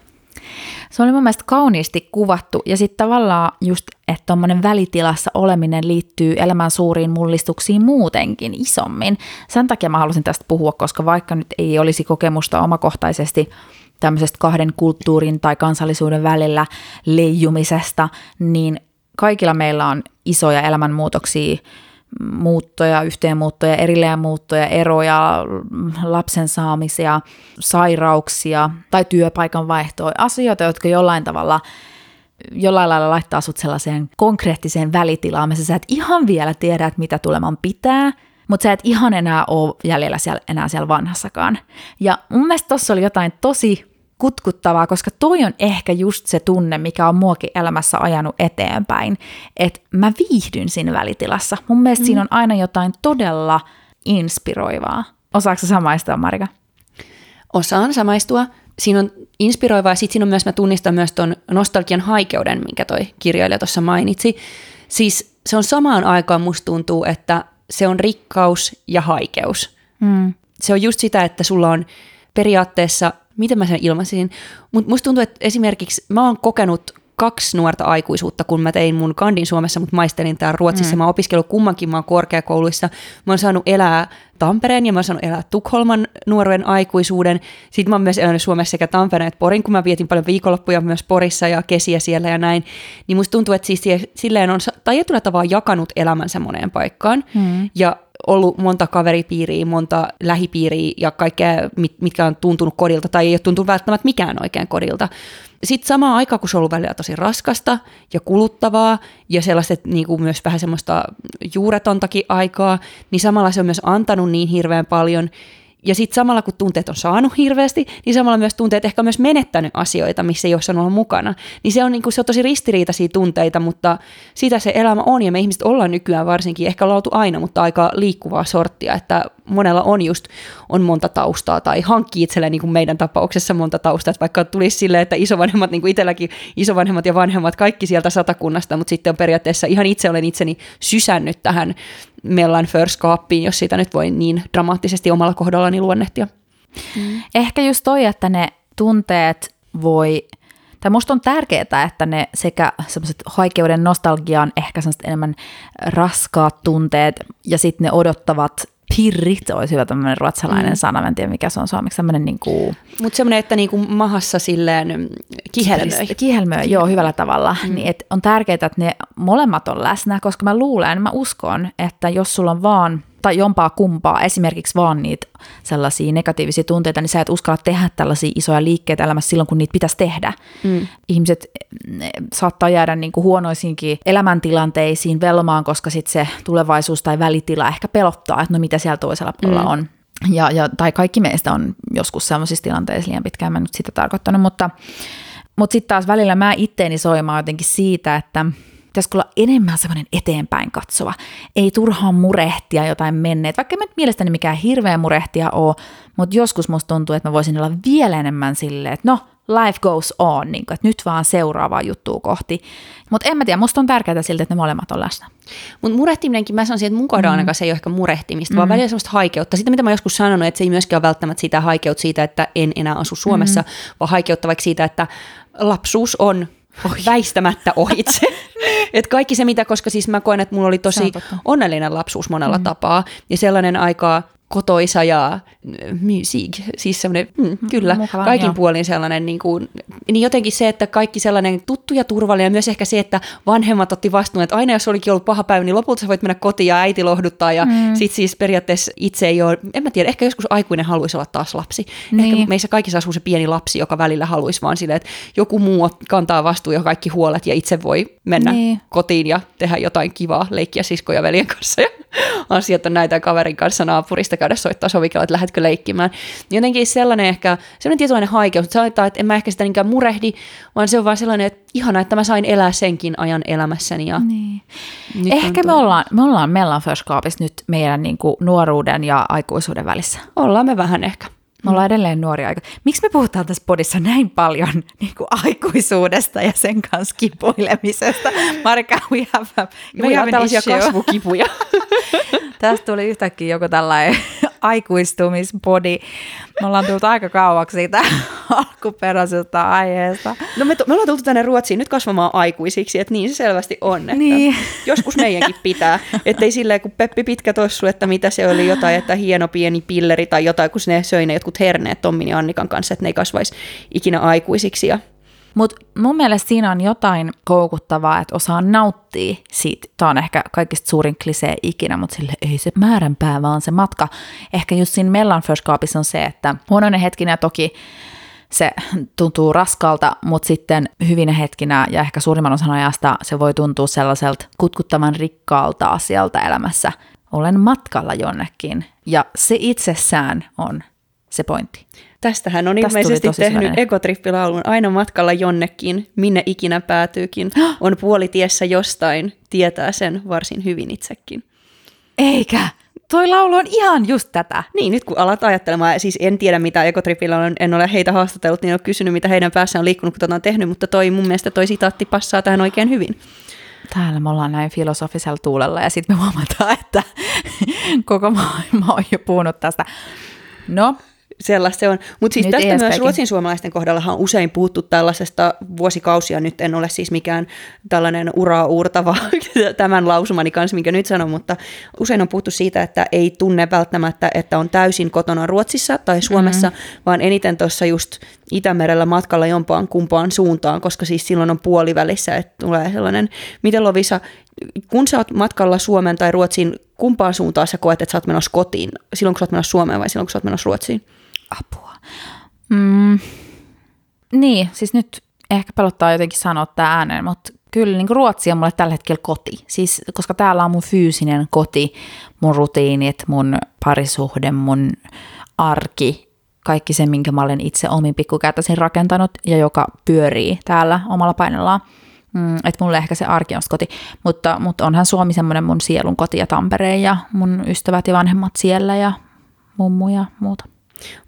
Se oli mun mielestä kauniisti kuvattu ja sitten tavallaan just, että tuommoinen välitilassa oleminen liittyy elämän suuriin mullistuksiin muutenkin isommin. Sen takia mä halusin tästä puhua, koska vaikka nyt ei olisi kokemusta omakohtaisesti tämmöisestä kahden kulttuurin tai kansallisuuden välillä leijumisesta, niin kaikilla meillä on isoja elämänmuutoksia, muuttoja, yhteenmuuttoja, erilleen eroja, lapsen saamisia, sairauksia tai työpaikan vaihtoa, asioita, jotka jollain tavalla jollain lailla laittaa sut sellaiseen konkreettiseen välitilaan, missä sä et ihan vielä tiedä, että mitä tuleman pitää, mutta sä et ihan enää ole jäljellä siellä, enää siellä vanhassakaan. Ja mun mielestä tuossa oli jotain tosi kutkuttavaa, koska toi on ehkä just se tunne, mikä on muokin elämässä ajanut eteenpäin, että mä viihdyn siinä välitilassa. Mun mielestä mm. siinä on aina jotain todella inspiroivaa. Osaatko samaistua, Marika? Osaan samaistua. Siinä on inspiroivaa ja sitten siinä on myös, mä tunnistan myös ton nostalgian haikeuden, minkä toi kirjailija tuossa mainitsi. Siis se on samaan aikaan musta tuntuu, että se on rikkaus ja haikeus. Mm. Se on just sitä, että sulla on periaatteessa, miten mä sen ilmaisin, mutta musta tuntuu, että esimerkiksi mä oon kokenut kaksi nuorta aikuisuutta, kun mä tein mun kandin Suomessa, mutta maistelin täällä Ruotsissa. Mm. Mä oon opiskellut kummankin maan korkeakouluissa. Mä oon saanut elää Tampereen ja mä oon saanut elää Tukholman nuoruuden aikuisuuden. Sitten mä oon myös elänyt Suomessa sekä Tampereen että Porin, kun mä vietin paljon viikonloppuja myös Porissa ja kesiä siellä ja näin. Niin musta tuntuu, että siis silleen on tietyllä tavalla jakanut elämänsä moneen paikkaan. Mm. Ja ollut monta kaveripiiriä, monta lähipiiriä ja kaikkea, mitkä on tuntunut kodilta tai ei ole tuntunut välttämättä mikään oikein kodilta. Sitten samaan aikaan, kun se on ollut välillä tosi raskasta ja kuluttavaa ja sellaista niin kuin myös vähän semmoista juuretontakin aikaa, niin samalla se on myös antanut niin hirveän paljon – ja sitten samalla kun tunteet on saanut hirveästi, niin samalla myös tunteet ehkä myös menettänyt asioita, missä ei ole saanut mukana. Niin se on, niin kuin, se on tosi ristiriitaisia tunteita, mutta sitä se elämä on ja me ihmiset ollaan nykyään varsinkin, ehkä ollaan aina, mutta aika liikkuvaa sorttia, että monella on just on monta taustaa tai hankkii itselleen niin kuin meidän tapauksessa monta taustaa, että vaikka tulisi silleen, että isovanhemmat, niin kuin itselläkin isovanhemmat ja vanhemmat, kaikki sieltä satakunnasta, mutta sitten on periaatteessa ihan itse olen itseni sysännyt tähän Mellan First-kaappiin, jos sitä nyt voi niin dramaattisesti omalla kohdallani luonnehtia. Mm. Ehkä just toi, että ne tunteet voi, tai musta on tärkeää, että ne sekä semmoiset haikeuden nostalgiaan ehkä semmoiset enemmän raskaat tunteet ja sitten ne odottavat pirrit olisi hyvä tämmöinen ruotsalainen mm. sana, en tiedä mikä se on suomeksi, tämmöinen niin kuin... Mutta semmoinen, että niin kuin mahassa silleen kihelmöi. Kihelmöi, joo, hyvällä tavalla. Mm. Niin, et on tärkeää, että ne molemmat on läsnä, koska mä luulen, mä uskon, että jos sulla on vaan tai jompaa kumpaa, esimerkiksi vaan niitä sellaisia negatiivisia tunteita, niin sä et uskalla tehdä tällaisia isoja liikkeitä elämässä silloin, kun niitä pitäisi tehdä. Mm. Ihmiset saattaa jäädä niin kuin huonoisiinkin elämäntilanteisiin velmaan, koska sitten se tulevaisuus tai välitila ehkä pelottaa, että no mitä siellä toisella puolella mm. on. Ja, ja, tai kaikki meistä on joskus sellaisissa tilanteissa liian pitkään, mä nyt sitä tarkoittanut, mutta, mutta sitten taas välillä mä itteeni soimaan jotenkin siitä, että pitäisikö olla enemmän semmoinen eteenpäin katsova. Ei turhaan murehtia jotain menneet, vaikka mä mielestäni mikään hirveä murehtia ole, mutta joskus musta tuntuu, että mä voisin olla vielä enemmän silleen, että no, life goes on, niin kuin, että nyt vaan seuraavaa juttua kohti. Mutta en mä tiedä, musta on tärkeää siltä, että ne molemmat on läsnä. Mutta murehtiminenkin, mä sanoisin, että mun kohdalla mm. ainakaan se ei ole ehkä murehtimista, mm. vaan välillä semmoista haikeutta. Sitä, mitä mä joskus sanonut, että se ei myöskään ole välttämättä sitä haikeutta siitä, että en enää asu Suomessa, mm. vaan haikeutta vaikka siitä, että lapsuus on Oi. väistämättä ohitse. Et kaikki se, mitä, koska siis mä koen, että mulla oli tosi onnellinen lapsuus monella mm. tapaa, ja sellainen aika kotoisa ja music, siis semmoinen, mm, kyllä, Mukava, kaikin joo. puolin sellainen, niin, kuin, niin jotenkin se, että kaikki sellainen tuttu ja turvallinen, ja myös ehkä se, että vanhemmat otti vastuun, että aina jos olikin ollut paha päivä, niin lopulta sä voit mennä kotiin ja äiti lohduttaa, ja mm. sit siis periaatteessa itse ei ole, en mä tiedä, ehkä joskus aikuinen haluaisi olla taas lapsi. Niin. Ehkä meissä kaikissa asuu se pieni lapsi, joka välillä haluaisi vaan silleen, että joku muu kantaa vastuun ja kaikki huolet, ja itse voi mennä niin. kotiin ja tehdä jotain kivaa, leikkiä siskoja veljen kanssa, ja asiat on näitä kaverin kanssa naapurista ystävistä käydä soittaa sovikella, että lähdetkö leikkimään. Jotenkin sellainen ehkä, sellainen tietynlainen haikeus, sanotaan, että en mä ehkä sitä niinkään murehdi, vaan se on vaan sellainen, että ihana, että mä sain elää senkin ajan elämässäni. Ja niin. Ehkä me ollaan, me ollaan Mellanförskaapissa nyt meidän niin kuin nuoruuden ja aikuisuuden välissä. Ollaan me vähän ehkä. Me ollaan edelleen nuori aika. Miksi me puhutaan tässä podissa näin paljon niin kuin aikuisuudesta ja sen kanssa kipuilemisesta? Marika, we have, a, we have tällaisia issue. kasvukipuja. Tästä tuli yhtäkkiä joku tällainen aikuistumispodi. Me ollaan tullut aika kauaksi siitä alkuperäisestä aiheesta. No me, me ollaan tultu tänne Ruotsiin nyt kasvamaan aikuisiksi, että niin se selvästi on. Että niin. Joskus meidänkin pitää. Että ei silleen, kun Peppi Pitkä tossu, että mitä se oli jotain, että hieno pieni pilleri tai jotain, kun ne söi ne jotkut herneet Tommin ja Annikan kanssa, että ne ei kasvaisi ikinä aikuisiksi. Ja mutta mun mielestä siinä on jotain koukuttavaa, että osaa nauttia siitä. Tämä on ehkä kaikista suurin klisee ikinä, mutta sille ei se määränpää, vaan se matka. Ehkä just siinä mellanförskaapissa on se, että huonoinen hetkinä toki se tuntuu raskalta, mutta sitten hyvinä hetkinä ja ehkä suurimman osan ajasta se voi tuntua sellaiselta kutkuttavan rikkaalta asialta elämässä. Olen matkalla jonnekin ja se itsessään on se pointti. Tästähän on Tästä ilmeisesti tehnyt ekotrippilaulun aina matkalla jonnekin, minne ikinä päätyykin. On puolitiessä jostain, tietää sen varsin hyvin itsekin. Eikä! Toi laulu on ihan just tätä. Niin, nyt kun alat ajattelemaan, siis en tiedä mitä ekotripillä on, en ole heitä haastatellut, niin en ole kysynyt, mitä heidän päässä on liikkunut, kun tätä on tehnyt, mutta toi mun mielestä toi sitaatti passaa tähän oikein hyvin. Täällä me ollaan näin filosofisella tuulella ja sitten me huomataan, että koko maailma on jo puhunut tästä. No, sellaista se on. Mutta siis nyt tästä myös ruotsin suomalaisten kohdalla on usein puhuttu tällaisesta vuosikausia. Nyt en ole siis mikään tällainen uraa uurtava tämän lausumani kanssa, minkä nyt sanon, mutta usein on puhuttu siitä, että ei tunne välttämättä, että on täysin kotona Ruotsissa tai Suomessa, mm-hmm. vaan eniten tuossa just Itämerellä matkalla jompaan kumpaan suuntaan, koska siis silloin on puolivälissä, että tulee sellainen, miten Lovisa, kun sä oot matkalla Suomen tai Ruotsiin, kumpaan suuntaan sä koet, että sä oot menossa kotiin? Silloin kun sä oot menossa Suomeen vai silloin kun sä oot menossa Ruotsiin? Apua. Mm. Niin, siis nyt ehkä pelottaa jotenkin sanoa tämä ääneen, mutta kyllä niin Ruotsi on mulle tällä hetkellä koti. Siis, koska täällä on mun fyysinen koti, mun rutiinit, mun parisuhde, mun arki, kaikki se, minkä mä olen itse omin pikkukäytäisin rakentanut ja joka pyörii täällä omalla painellaan. Mm, että mulle ehkä se arki on koti, mutta, mutta onhan Suomi semmoinen mun sielun koti ja Tampereen ja mun ystävät ja vanhemmat siellä ja mummu ja muuta.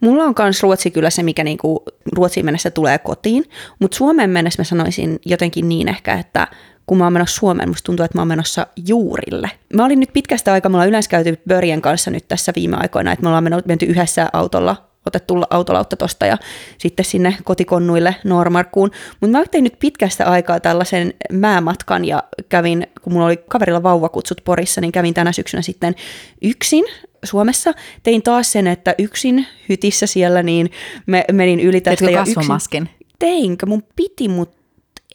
Mulla on myös Ruotsi kyllä se, mikä niinku Ruotsiin mennessä tulee kotiin, mutta Suomeen mennessä mä sanoisin jotenkin niin ehkä, että kun mä oon menossa Suomeen, musta tuntuu, että mä oon menossa juurille. Mä olin nyt pitkästä aikaa, me ollaan yleensä käyty Börjen kanssa nyt tässä viime aikoina, että me ollaan menty yhdessä autolla otettu autolautta tosta ja sitten sinne kotikonnuille Normarkkuun. Mutta mä tein nyt pitkästä aikaa tällaisen määmatkan ja kävin, kun mulla oli kaverilla vauvakutsut Porissa, niin kävin tänä syksynä sitten yksin Suomessa. Tein taas sen, että yksin hytissä siellä, niin me menin yli tästä. ja yksin. Teinkö? Mun piti, mutta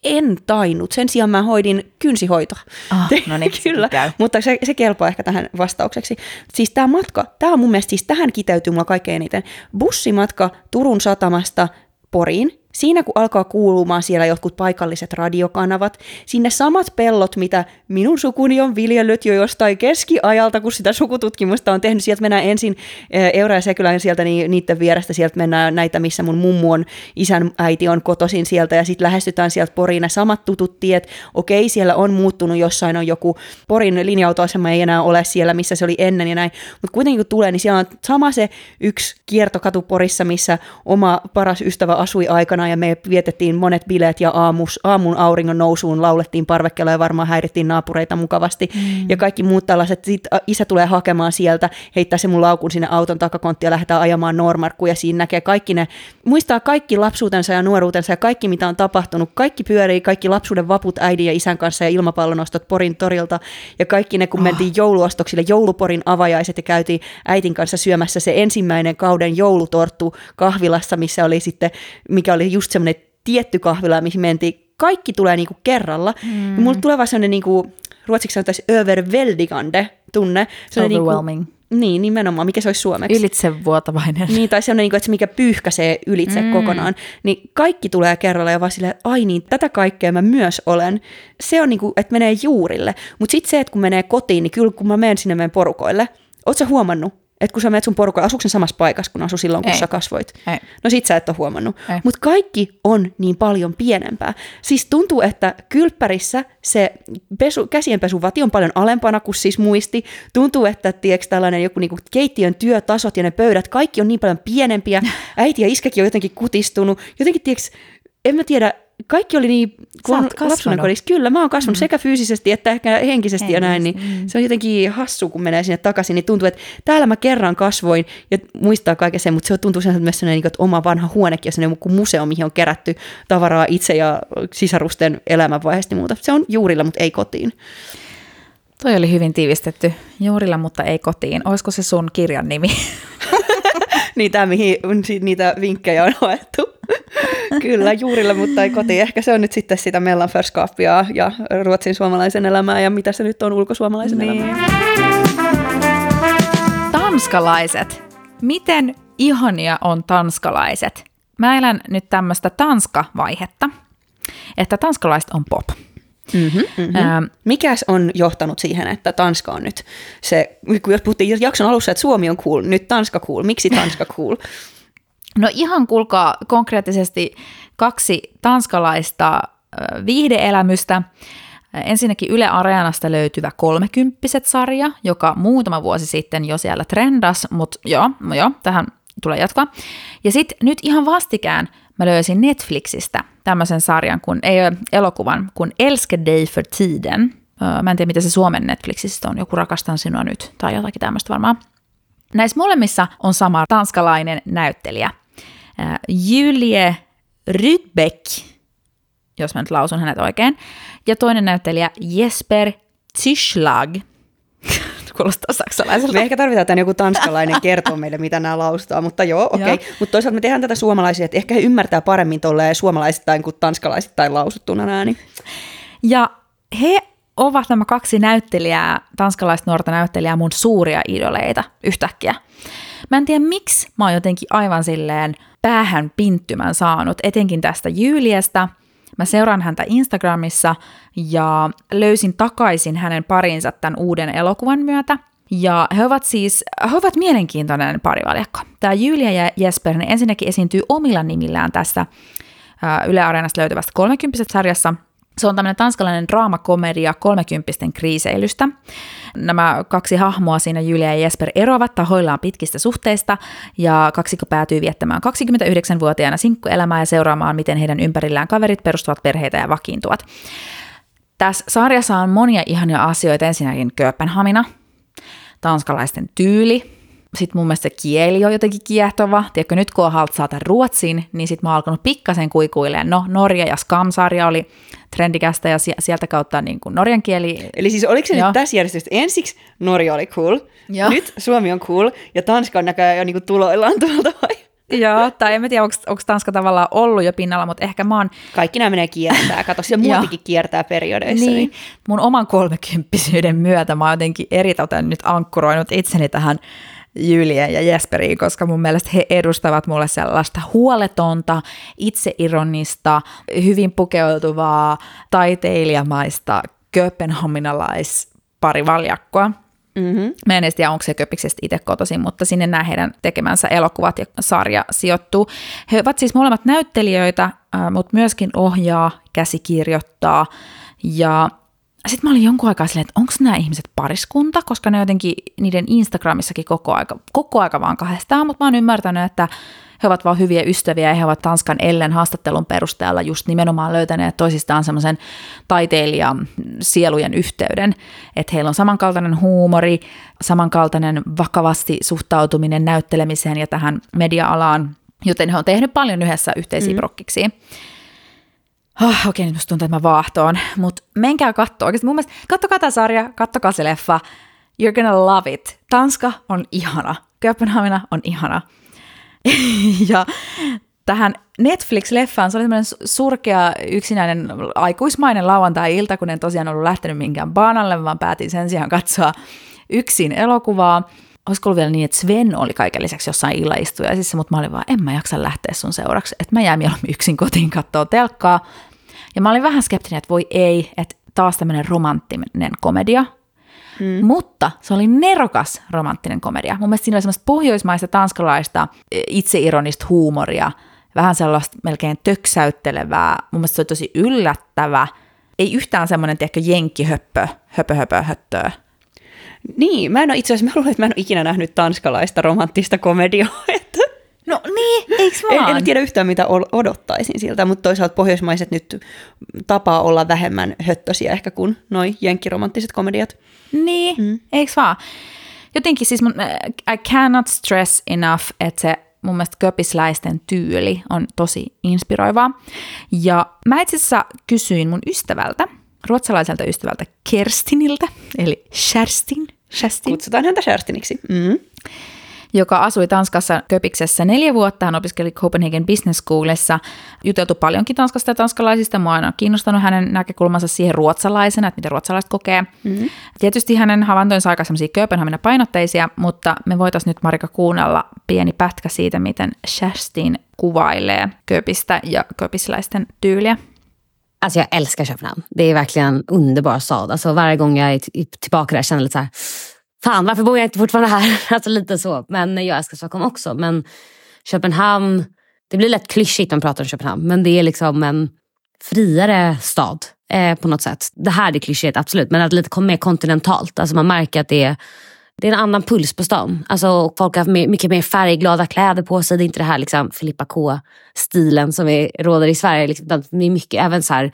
en tainnut. Sen sijaan mä hoidin kynsihoitoa. Ah, no niin, Kyllä, käy. mutta se, se kelpaa ehkä tähän vastaukseksi. Siis tämä matka, tämä on mun mielestä, siis tähän kiteytyy mulla kaikkein eniten. Bussimatka Turun satamasta Poriin, siinä kun alkaa kuulumaan siellä jotkut paikalliset radiokanavat, sinne samat pellot, mitä minun sukuni on viljellyt jo jostain keskiajalta, kun sitä sukututkimusta on tehnyt, sieltä mennään ensin eh, Eura ja Sekylän sieltä niin, niiden vierestä, sieltä mennään näitä, missä mun mummu on, isän äiti on kotosin sieltä, ja sitten lähestytään sieltä Poriin ne samat tutut tiet, okei, siellä on muuttunut, jossain on joku Porin linja-autoasema ei enää ole siellä, missä se oli ennen ja näin, mutta kuitenkin kun tulee, niin siellä on sama se yksi kiertokatu Porissa, missä oma paras ystävä asui aikana ja me vietettiin monet bileet ja aamus, aamun auringon nousuun laulettiin parvekkeella ja varmaan häirittiin naapureita mukavasti mm. ja kaikki muut tällaiset. Sitten isä tulee hakemaan sieltä, heittää se mun laukun sinne auton takakonttiin ja lähdetään ajamaan Normarkkuun ja siinä näkee kaikki ne, muistaa kaikki lapsuutensa ja nuoruutensa ja kaikki mitä on tapahtunut, kaikki pyörii, kaikki lapsuuden vaput äidin ja isän kanssa ja ilmapallonostot Porin torilta ja kaikki ne, kun oh. mentiin jouluostoksille, jouluporin avajaiset ja käytiin äitin kanssa syömässä se ensimmäinen kauden joulutorttu kahvilassa, missä oli sitten, mikä oli just semmoinen tietty kahvila, mihin mentiin. Kaikki tulee niinku kerralla. Mm. Ja mulla tulee vaan semmoinen niinku, ruotsiksi sanotaan överväldigande tunne. Overwhelming. Niinku, niin, nimenomaan. Mikä se olisi suomeksi? Ylitsevuotavainen. Niin, tai sellainen, niinku, että se mikä pyyhkäisee ylitse mm. kokonaan. Niin kaikki tulee kerralla ja vaan silleen, ai niin, tätä kaikkea mä myös olen. Se on niin kuin, että menee juurille. Mutta sitten se, että kun menee kotiin, niin kyllä kun mä menen sinne meidän porukoille, ootko porukoille, että kun sä menet sun porukoille, asuuko samassa paikassa, kun asu silloin, kun Ei. sä kasvoit? Ei. No sit sä et ole huomannut. Mutta kaikki on niin paljon pienempää. Siis tuntuu, että kylppärissä se pesu, käsienpesuvati on paljon alempana kuin siis muisti. Tuntuu, että tiedätkö, tällainen joku niinku keittiön työtasot ja ne pöydät, kaikki on niin paljon pienempiä. Äiti ja iskäkin on jotenkin kutistunut. Jotenkin, tiedätkö, en mä tiedä, kaikki oli niin, kun lapsuuden kodissa, kyllä, mä oon kasvanut mm. sekä fyysisesti että ehkä henkisesti, henkisesti ja näin, niin mm. se on jotenkin hassu, kun menee sinne takaisin, niin tuntuu, että täällä mä kerran kasvoin ja muistaa kaiken sen, mutta se tuntuu sen, että myös sellainen, että oma vanha huonekin on sellainen museo, mihin on kerätty tavaraa itse ja sisarusten elämänvaiheesta ja muuta. Se on juurilla, mutta ei kotiin. Toi oli hyvin tiivistetty. Juurilla, mutta ei kotiin. Olisiko se sun kirjan nimi? niin tämä, mihin niitä vinkkejä on hoettu. Kyllä, juurilla, mutta ei kotiin. Ehkä se on nyt sitten sitä mellanförskapia ja ruotsin suomalaisen elämää ja mitä se nyt on ulkosuomalaisen niin. elämää. Tanskalaiset. Miten ihania on tanskalaiset? Mä elän nyt tämmöistä tanska-vaihetta, että tanskalaiset on pop. Mm-hmm, mm-hmm. Ähm, Mikäs on johtanut siihen, että Tanska on nyt se, kun jos puhuttiin jakson alussa, että Suomi on cool, nyt Tanska cool. Miksi Tanska cool? No ihan kuulkaa konkreettisesti kaksi tanskalaista viihdeelämystä. Ensinnäkin Yle Areenasta löytyvä kolmekymppiset sarja, joka muutama vuosi sitten jo siellä trendas, mutta joo, joo, tähän tulee jatkaa. Ja sitten nyt ihan vastikään mä löysin Netflixistä tämmöisen sarjan, kun, ei elokuvan, kun Elske dig för tiden. Mä en tiedä, mitä se Suomen Netflixistä on, joku Rakastan sinua nyt, tai jotakin tämmöistä varmaan. Näissä molemmissa on sama tanskalainen näyttelijä – Äh, Julie Rydbeck, jos mä nyt lausun hänet oikein, ja toinen näyttelijä Jesper Zischlag. Kuulostaa saksalaiselta. Me ehkä tarvitaan tänne joku tanskalainen kertoa meille, mitä nämä laustaa, mutta joo, okei. Okay. Mutta toisaalta me tehdään tätä suomalaisia, että ehkä he ymmärtää paremmin tolleen suomalaisittain kuin tanskalaisittain lausuttuna nämä. Niin. Ja he ovat nämä kaksi näyttelijää, tanskalaiset nuorta näyttelijää, mun suuria idoleita yhtäkkiä. Mä en tiedä miksi mä oon jotenkin aivan silleen päähän pinttymän saanut, etenkin tästä Jyyliästä. Mä seuraan häntä Instagramissa ja löysin takaisin hänen parinsa tämän uuden elokuvan myötä. Ja he ovat siis, he ovat mielenkiintoinen parivaljakko. Tämä Julia ja Jesper ne ensinnäkin esiintyy omilla nimillään tässä Yle Areenasta löytyvästä 30 sarjassa – se on tämmöinen tanskalainen draamakomedia kolmekymppisten kriiseilystä. Nämä kaksi hahmoa siinä, Julia ja Jesper, eroavat tahoillaan pitkistä suhteista, ja kaksikko päätyy viettämään 29-vuotiaana sinkkuelämää ja seuraamaan, miten heidän ympärillään kaverit perustuvat perheitä ja vakiintuvat. Tässä sarjassa on monia ihania asioita. Ensinnäkin Kööpenhamina, tanskalaisten tyyli, sitten mun mielestä se kieli on jotenkin kiehtova. Tiedätkö, nyt kun on saada ruotsin, niin sitten mä oon alkanut pikkasen kuikuilemaan. No, Norja ja Skam-sarja oli trendikästä ja sieltä kautta niin kuin norjan kieli. Eli siis oliko se Joo. nyt tässä järjestystä? Ensiksi Norja oli cool, Joo. nyt Suomi on cool ja Tanska on näköjään jo niin kuin tuloillaan tuolta vai? Joo, tai en mä tiedä, onko Tanska tavallaan ollut jo pinnalla, mutta ehkä mä oon... Kaikki nämä menee kiertää, kato, siellä muutikin kiertää periodeissa. Niin, niin, mun oman kolmekymppisyyden myötä mä oon jotenkin eritoten nyt ankkuroinut itseni tähän Julie ja Jesperiin, koska mun mielestä he edustavat mulle sellaista huoletonta, itseironista, hyvin pukeutuvaa, taiteilijamaista, kööpenhaminalais parivaljakkoa. Mm-hmm. Mä en edes tiedä, onko se Köpiksestä itse kotoisin, mutta sinne nämä heidän tekemänsä elokuvat ja sarja sijoittuu. He ovat siis molemmat näyttelijöitä, mutta myöskin ohjaa, käsikirjoittaa ja sitten mä olin jonkun aikaa silleen, että onko nämä ihmiset pariskunta, koska ne jotenkin niiden Instagramissakin koko aika, koko aika vaan kahdestaan, mutta mä oon ymmärtänyt, että he ovat vaan hyviä ystäviä ja he ovat Tanskan Ellen haastattelun perusteella just nimenomaan löytäneet toisistaan semmoisen taiteilijan sielujen yhteyden, että heillä on samankaltainen huumori, samankaltainen vakavasti suhtautuminen näyttelemiseen ja tähän media-alaan, joten he on tehnyt paljon yhdessä yhteisiä mm. prokkiksi. Oh, okei, nyt musta tuntuu, että mä vaahtoon, mutta menkää katsoa. Oikeasti mun mielestä, kattokaa tämä sarja, kattokaa se leffa. You're gonna love it. Tanska on ihana. Kööpenhamina on ihana. ja tähän Netflix-leffaan, se oli tämmöinen surkea yksinäinen aikuismainen lauantai-ilta, kun en tosiaan ollut lähtenyt minkään baanalle, vaan päätin sen sijaan katsoa yksin elokuvaa. Olisiko ollut vielä niin, että Sven oli kaiken lisäksi jossain illaistujaisissa, mutta mä olin vaan, en mä jaksa lähteä sun seuraksi, että mä jään mieluummin yksin kotiin katsoa telkkaa. Ja mä olin vähän skeptinen, että voi ei, että taas tämmöinen romanttinen komedia, Mm. Mutta se oli nerokas romanttinen komedia. Mun mielestä siinä oli semmoista pohjoismaista, tanskalaista, e, itseironista huumoria, vähän sellaista melkein töksäyttelevää. Mun mielestä se oli tosi yllättävä. Ei yhtään semmoinen, tiedätkö, jenkkihöppö, höpö, höpö, höttöä. Niin, mä en ole itse asiassa, mä luulen, että mä en ole ikinä nähnyt tanskalaista romanttista komediaa. Että No niin, eikö vaan? En, en tiedä yhtään, mitä odottaisin siltä, mutta toisaalta pohjoismaiset nyt tapaa olla vähemmän höttösiä ehkä kuin noi jenkkiromanttiset komediat. Niin, mm. eikö vaan? Jotenkin siis mun, I cannot stress enough, että se mun mielestä köpisläisten tyyli on tosi inspiroivaa. Ja mä itse asiassa kysyin mun ystävältä, ruotsalaiselta ystävältä Kerstiniltä, eli Sherstin. Sherstin. Kutsutaan häntä Sherstiniksi. Mm joka asui Tanskassa Köpiksessä neljä vuotta. Hän opiskeli Copenhagen Business Schoolissa. Juteltu paljonkin Tanskasta ja tanskalaisista. Mua on kiinnostanut hänen näkökulmansa siihen ruotsalaisena, että miten ruotsalaiset kokee. Mm-hmm. Tietysti hänen havaintoinsa aika semmoisia Kööpenhamina painotteisia, mutta me voitaisiin nyt Marika kuunnella pieni pätkä siitä, miten Shastin kuvailee Köpistä ja köpisläisten tyyliä. Alltså jag älskar Köpenhamn. Det är verkligen en underbar stad. Alltså varje gång jag är tillbaka där känner jag lite så här, fan varför bor jag inte fortfarande här? Alltså lite så. Men jag älskar Stockholm också. Men Köpenhamn, det blir lätt klyschigt när man pratar om Köpenhamn. Men det är liksom en friare stad eh, på något sätt. Det här är klyschigt absolut. Men att lite mer kontinentalt. Alltså man märker att det är, det är en annan puls på stan. Alltså folk har mycket mer färgglada kläder på sig. Det är inte det här liksom Filippa K-stilen som är, råder i Sverige. Liksom, det är mycket, även så här,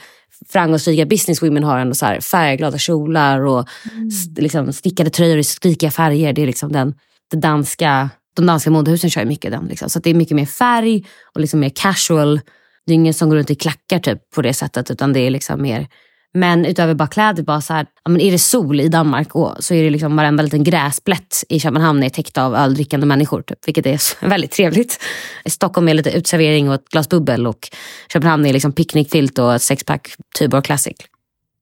framgångsrika businesswomen har ändå så här färgglada kjolar och mm. liksom stickade tröjor i skrikiga färger. Det är liksom den, det danska, de danska modehusen kör mycket den. Liksom. Så det är mycket mer färg och liksom mer casual. Det är ingen som går runt i klackar typ på det sättet utan det är liksom mer men utöver bara kläder, bara så här, ja, men är det sol i Danmark och, så är det liksom varenda liten gräsplätt i Köpenhamn är täckt av öldrickande människor. Typ, vilket är väldigt trevligt. I Stockholm är lite utservering och ett glas bubbel och Köpenhamn är liksom picknickfilt och ett sexpack Tuborg Classic.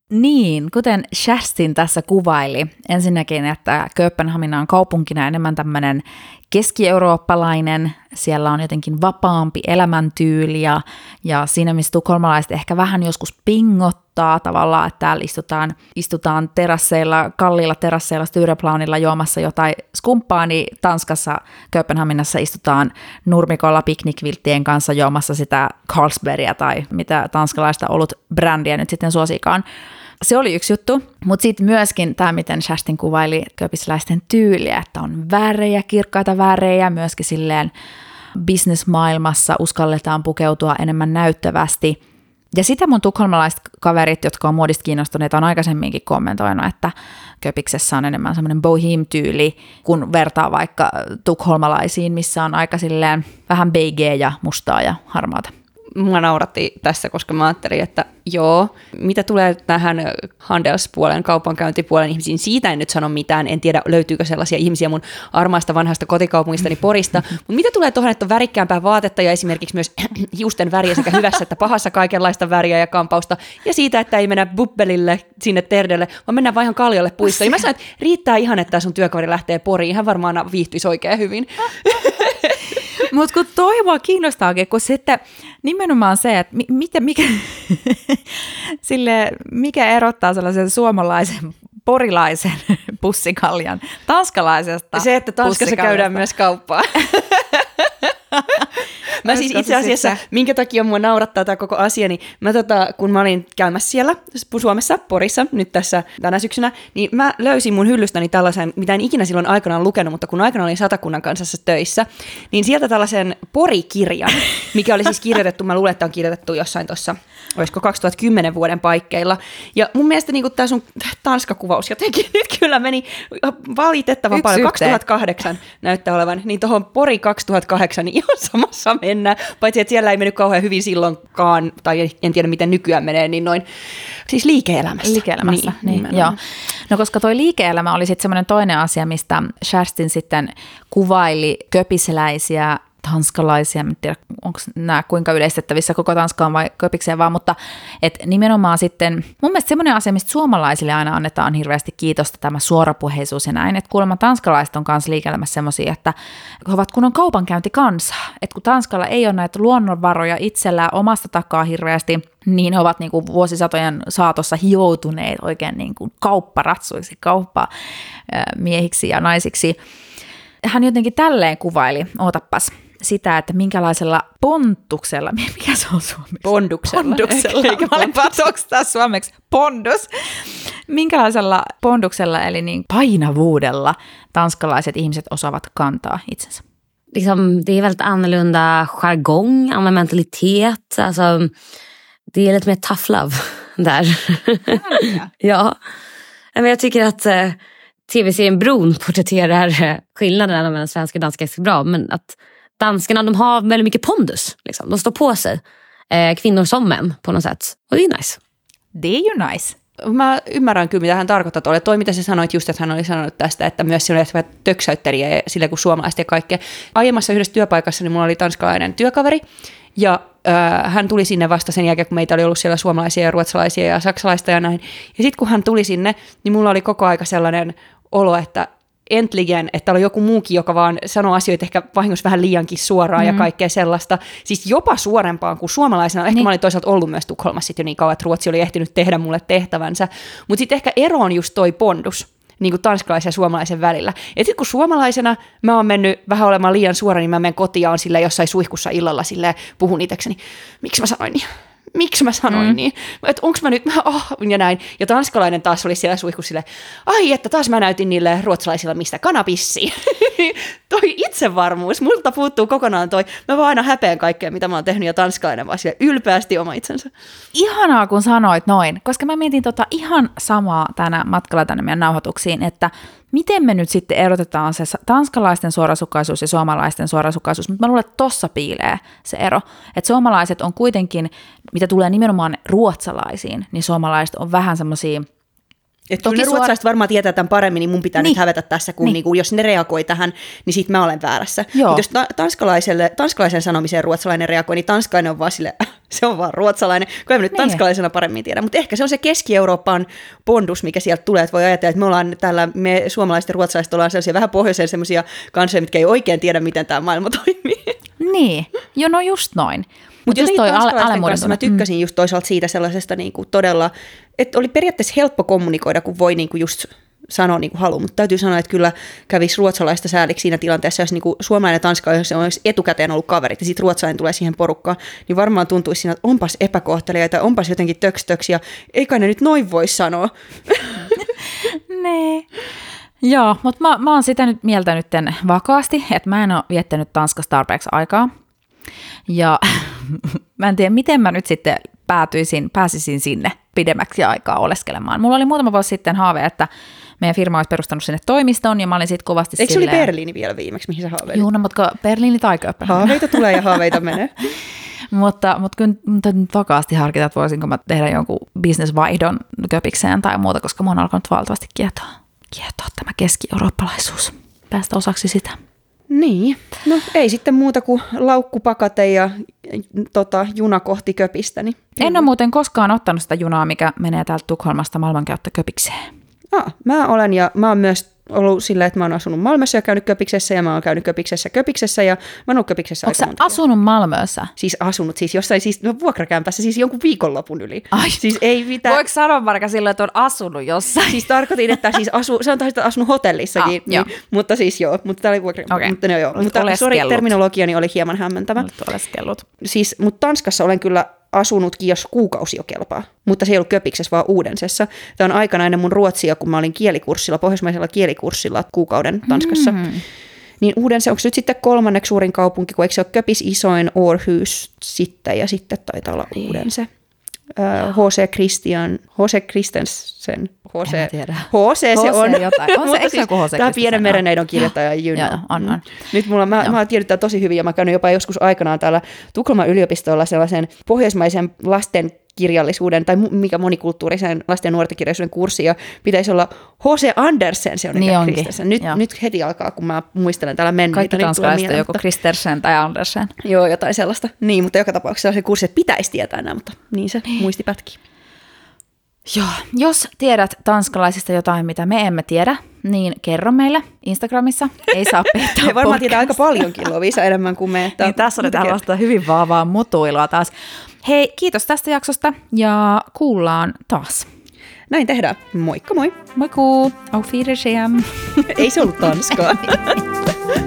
Niin, kuten Kerstin tässä kuvaili, ensinnäkin, että Kööpenhamina on kaupunkina enemmän tämmöinen keski-eurooppalainen, siellä on jotenkin vapaampi elämäntyyli ja, ja siinä missä tukholmalaiset ehkä vähän joskus pingottaa tavallaan, että täällä istutaan, istutaan terasseilla, kalliilla terasseilla, Styreplaanilla juomassa jotain skumppaa, niin Tanskassa, Kööpenhaminassa istutaan nurmikolla piknikvilttien kanssa juomassa sitä Carlsbergia tai mitä tanskalaista ollut brändiä nyt sitten suosikaan. Se oli yksi juttu, mutta sitten myöskin tämä, miten Shastin kuvaili köpisläisten tyyliä, että on värejä, kirkkaita värejä, myöskin silleen bisnesmaailmassa uskalletaan pukeutua enemmän näyttävästi. Ja sitä mun tukholmalaiset kaverit, jotka on muodista kiinnostuneita, on aikaisemminkin kommentoinut, että Köpiksessä on enemmän semmoinen bohim-tyyli, kun vertaa vaikka tukholmalaisiin, missä on aika silleen vähän beigea ja mustaa ja harmaata mua nauratti tässä, koska mä ajattelin, että joo, mitä tulee tähän handelspuolen, kaupankäyntipuolen ihmisiin, siitä en nyt sano mitään, en tiedä löytyykö sellaisia ihmisiä mun armaasta vanhasta kotikaupungistani Porista, mutta mitä tulee tuohon, että on värikkäämpää vaatetta ja esimerkiksi myös hiusten väriä sekä hyvässä että pahassa kaikenlaista väriä ja kampausta, ja siitä, että ei mennä bubbelille sinne terdelle, vaan mennään vaan ihan kaljolle puistoon. Ja mä sanoin, että riittää ihan, että sun työkaveri lähtee Poriin, hän varmaan viihtyisi oikein hyvin. Mutta kun toi mua kiinnostaakin, kun sitten nimenomaan se, että mi- mitä, mikä, sille, mikä erottaa sellaisen suomalaisen porilaisen pussikaljan tanskalaisesta Se, että Tanskassa käydään myös kauppaa. Mä siis itse se asiassa, minkä takia mua naurattaa tämä koko asia, niin mä tota, kun mä olin käymässä siellä Suomessa, Porissa, nyt tässä tänä syksynä, niin mä löysin mun hyllystäni tällaisen, mitä en ikinä silloin aikanaan lukenut, mutta kun aikana olin Satakunnan kanssa töissä, niin sieltä tällaisen porikirjan, mikä oli siis kirjoitettu, mä luulen, että on kirjoitettu jossain tuossa, olisiko 2010 vuoden paikkeilla. Ja mun mielestä niin tämä sun Tanska-kuvaus jotenkin nyt kyllä meni valitettavan Yksi paljon. yhteen. 2008 näyttää olevan, niin tuohon Pori 2008 niin ihan samassa mennään, paitsi että siellä ei mennyt kauhean hyvin silloinkaan, tai en tiedä miten nykyään menee, niin noin, siis liike-elämässä. Liike-elämässä, niin, niin nimenomaan. joo. No koska toi liike-elämä oli sitten semmoinen toinen asia, mistä Sherstin sitten kuvaili köpisläisiä tanskalaisia, en tiedä onko nämä kuinka yleistettävissä koko Tanskaan vai köpikseen vaan, mutta et nimenomaan sitten, mun mielestä semmoinen asia, mistä suomalaisille aina annetaan hirveästi kiitosta, tämä suorapuheisuus ja näin, että kuulemma tanskalaiset on kanssa liike-elämässä semmoisia, että he ovat kunnon kaupankäyntikansaa, että kun Tanskalla ei ole näitä luonnonvaroja itsellään omasta takaa hirveästi, niin he ovat niin kuin vuosisatojen saatossa hioutuneet oikein niin kuin kaupparatsuiksi, kauppamiehiksi ja naisiksi. Hän jotenkin tälleen kuvaili, ootapas, sitä, että minkälaisella pontuksella, mikä se on suomeksi? Ponduksella. Ponduksella. Eikä- eikä Mä olin tämä suomeksi pondus? Minkälaisella ponduksella, eli niin painavuudella tanskalaiset ihmiset osaavat kantaa itsensä? liksom, det är väldigt annorlunda jargong, annan mentalitet. Alltså, det är lite mer tough love där. ja. Men jag tycker att eh, tv-serien Bron porträtterar eh, skillnaderna mellan svenska och danska ganska bra. Men att danskarna de har väldigt mycket pondus. Liksom. De står på sig. Eh, kvinnor som män på något sätt. Och det är nice. Det är ju nice. Mä ymmärrän kyllä, mitä hän tarkoittaa tuolle. Toi, mitä sä sanoit just, että hän oli sanonut tästä, että myös siinä oli töksäyttelijä ja sillä kuin suomalaiset ja kaikkea. Aiemmassa yhdessä työpaikassa niin mulla oli tanskalainen työkaveri, ja äh, hän tuli sinne vasta sen jälkeen, kun meitä oli ollut siellä suomalaisia ja ruotsalaisia ja saksalaista ja näin. Ja sitten kun hän tuli sinne, niin mulla oli koko aika sellainen olo, että entligen, että oli joku muukin, joka vaan sanoo asioita ehkä vahingossa vähän liiankin suoraan mm. ja kaikkea sellaista. Siis jopa suorempaan kuin suomalaisena. Ehkä niin. mä olin toisaalta ollut myös Tukholmassa sit jo niin kauan, että Ruotsi oli ehtinyt tehdä mulle tehtävänsä. Mutta sitten ehkä ero on just toi pondus niin kuin tanskalaisen ja suomalaisen välillä. Et sit kun suomalaisena mä oon mennyt vähän olemaan liian suora, niin mä menen kotiin ja on sille jossain suihkussa illalla sille puhun itsekseni, miksi mä sanoin niin? Miksi mä sanoin mm. niin? Että onks mä nyt, oh, ja näin. Ja tanskalainen taas oli siellä suihkussa sille, ai että taas mä näytin niille ruotsalaisille, mistä kanapissi. toi itsevarmuus, multa puuttuu kokonaan toi. Mä vaan aina häpeän kaikkea, mitä mä oon tehnyt, ja tanskalainen vaan sille ylpeästi oma itsensä. Ihanaa, kun sanoit noin, koska mä mietin tota ihan samaa tänä matkalla tänne meidän nauhoituksiin, että miten me nyt sitten erotetaan se tanskalaisten suorasukkaisuus ja suomalaisten suorasukkaisuus, mutta mä luulen, että tossa piilee se ero, että suomalaiset on kuitenkin, mitä tulee nimenomaan ruotsalaisiin, niin suomalaiset on vähän semmoisia, Et Toki ne ruotsalaiset varmaan tietää tämän paremmin, niin mun pitää niin. Nyt hävetä tässä, kun Niin. niin. Niin kuin, jos ne reagoi tähän, niin sit mä olen väärässä. Mutta jos ta- tanskalaiselle, tanskalaisen sanomiseen ruotsalainen reagoi, niin tanskainen on vaan sille, se on vaan ruotsalainen, kun en nyt Niin. tanskalaisena paremmin tiedä. Mutta ehkä se on se Keski-Euroopan pondus, mikä sieltä tulee, että voi ajatella, että me ollaan täällä, me suomalaiset ja ruotsalaiset ollaan sellaisia vähän pohjoisen sellaisia kansoja, mitkä ei oikein tiedä, miten tämä maailma toimii. niin, jo no just noin. Mutta just toi alemuuden kanssa mä. Mm. tykkäsin just toisaalta siitä sellaisesta niin kuin todella, että oli periaatteessa helppo kommunikoida, kun voi niin kuin just sanoa niin kuin haluaa, mutta täytyy sanoa, että kyllä kävisi ruotsalaista sääliksi siinä tilanteessa, jos niin kuin suomalainen ja tanska jos olisi etukäteen ollut kaverit ja sitten ruotsalainen tulee siihen porukkaan, niin varmaan tuntuisi siinä, että onpas epäkohtelijaita, onpas jotenkin töks töks ja ei kai ne nyt noin voi sanoa. Nee. Joo, mutta mä, mä oon sitä nyt mieltä nyt vakaasti, että mä en ole viettänyt Tanskassa tarpeeksi aikaa. Ja mä en tiedä, miten mä nyt sitten päätyisin, pääsisin sinne pidemmäksi aikaa oleskelemaan. Mulla oli muutama vuosi sitten haave, että meidän firma olisi perustanut sinne toimiston, ja mä olin sitten kovasti Eikö se oli silleen- Berliini vielä viimeksi, mihin sä haaveilit? Juu, no, mutta Berliini tai Kööpenhamina. Haaveita tulee ja haaveita menee. mutta, mutta kyllä täytyy nyt vakaasti harkita, että voisinko mä tehdä jonkun bisnesvaihdon köpikseen tai muuta, koska mun on alkanut valtavasti kietoa, kietoa tämä keski-eurooppalaisuus. Päästä osaksi sitä. Niin, no ei sitten muuta kuin laukkupakate ja tota, juna kohti köpistä. Niin En ole muuten koskaan ottanut sitä junaa, mikä menee täältä Tukholmasta maailmankäyttö köpikseen. Ah, mä olen ja mä oon myös ollut sillä, että mä oon asunut Malmössä ja käynyt Köpiksessä ja mä oon käynyt Köpiksessä Köpiksessä ja mä oon ollut Köpiksessä Onko aika monta asunut Malmössä? Siis asunut siis jossain siis no, vuokrakämpässä siis jonkun viikonlopun yli. Ai. Siis ei mitään. Voiko sanoa Marka sillä, että on asunut jossain? Siis tarkoitin, että siis asu, sanotaan, että asunut hotellissakin, Ah, joo. niin, mutta siis joo, mutta tämä oli vuokra, Okei. mutta no joo, Olet mutta sorry, oleskellut. terminologiani oli hieman hämmentävä. Olet oleskellut. Siis, mutta Tanskassa olen kyllä asunutkin, jos kuukausi jo kelpaa. Mutta se ei ollut Köpiksessä, vaan Uudensessa. Tämä on aikana ennen mun ruotsia, kun mä olin kielikurssilla, pohjoismaisella kielikurssilla kuukauden Tanskassa. Mm. Niin Uudense, onko nyt sitten kolmanneksi suurin kaupunki, kun eikö se ole Köpis isoin, Århus sitten ja sitten taitaa olla Uudense. H.C. Christian, H.C. Christensen, H.C. H.C. se on. jotain. On se, H.C. Tämä pienen merenneidon kirjoittaja you Joo, on, on. Nyt mulla, mä, Joo. mä tiedän tosi hyvin ja mä oon käynyt jopa joskus aikanaan täällä Tukholman yliopistolla sellaisen pohjoismaisen lasten kirjallisuuden tai mikä monikulttuurisen lasten ja nuorten kirjallisuuden kurssi ja pitäisi olla H.C. Andersen, se on Niin onkin, Christensen. Nyt, joo. nyt heti alkaa, kun mä muistelen täällä. Kaikki niin on mieleen, joko Kristersen tai Andersen. Joo, jotain sellaista. Niin, mutta joka tapauksessa se kurssi, että pitäisi tietää nämä, mutta niin se muisti pätkii. Joo, jos tiedät tanskalaisista jotain, mitä me emme tiedä, niin kerro meille Instagramissa. Ei saa peittää He varmaan tietää aika paljonkin Lovisa enemmän kuin me. Että Niin tässä oli tällaista hyvin vaavaa mutuilua taas. Hei, kiitos tästä jaksosta ja kuullaan taas. Näin tehdään. Moikka moi. Moi kuu, auf Wiedersehen. Ei se ollut Tanskaa.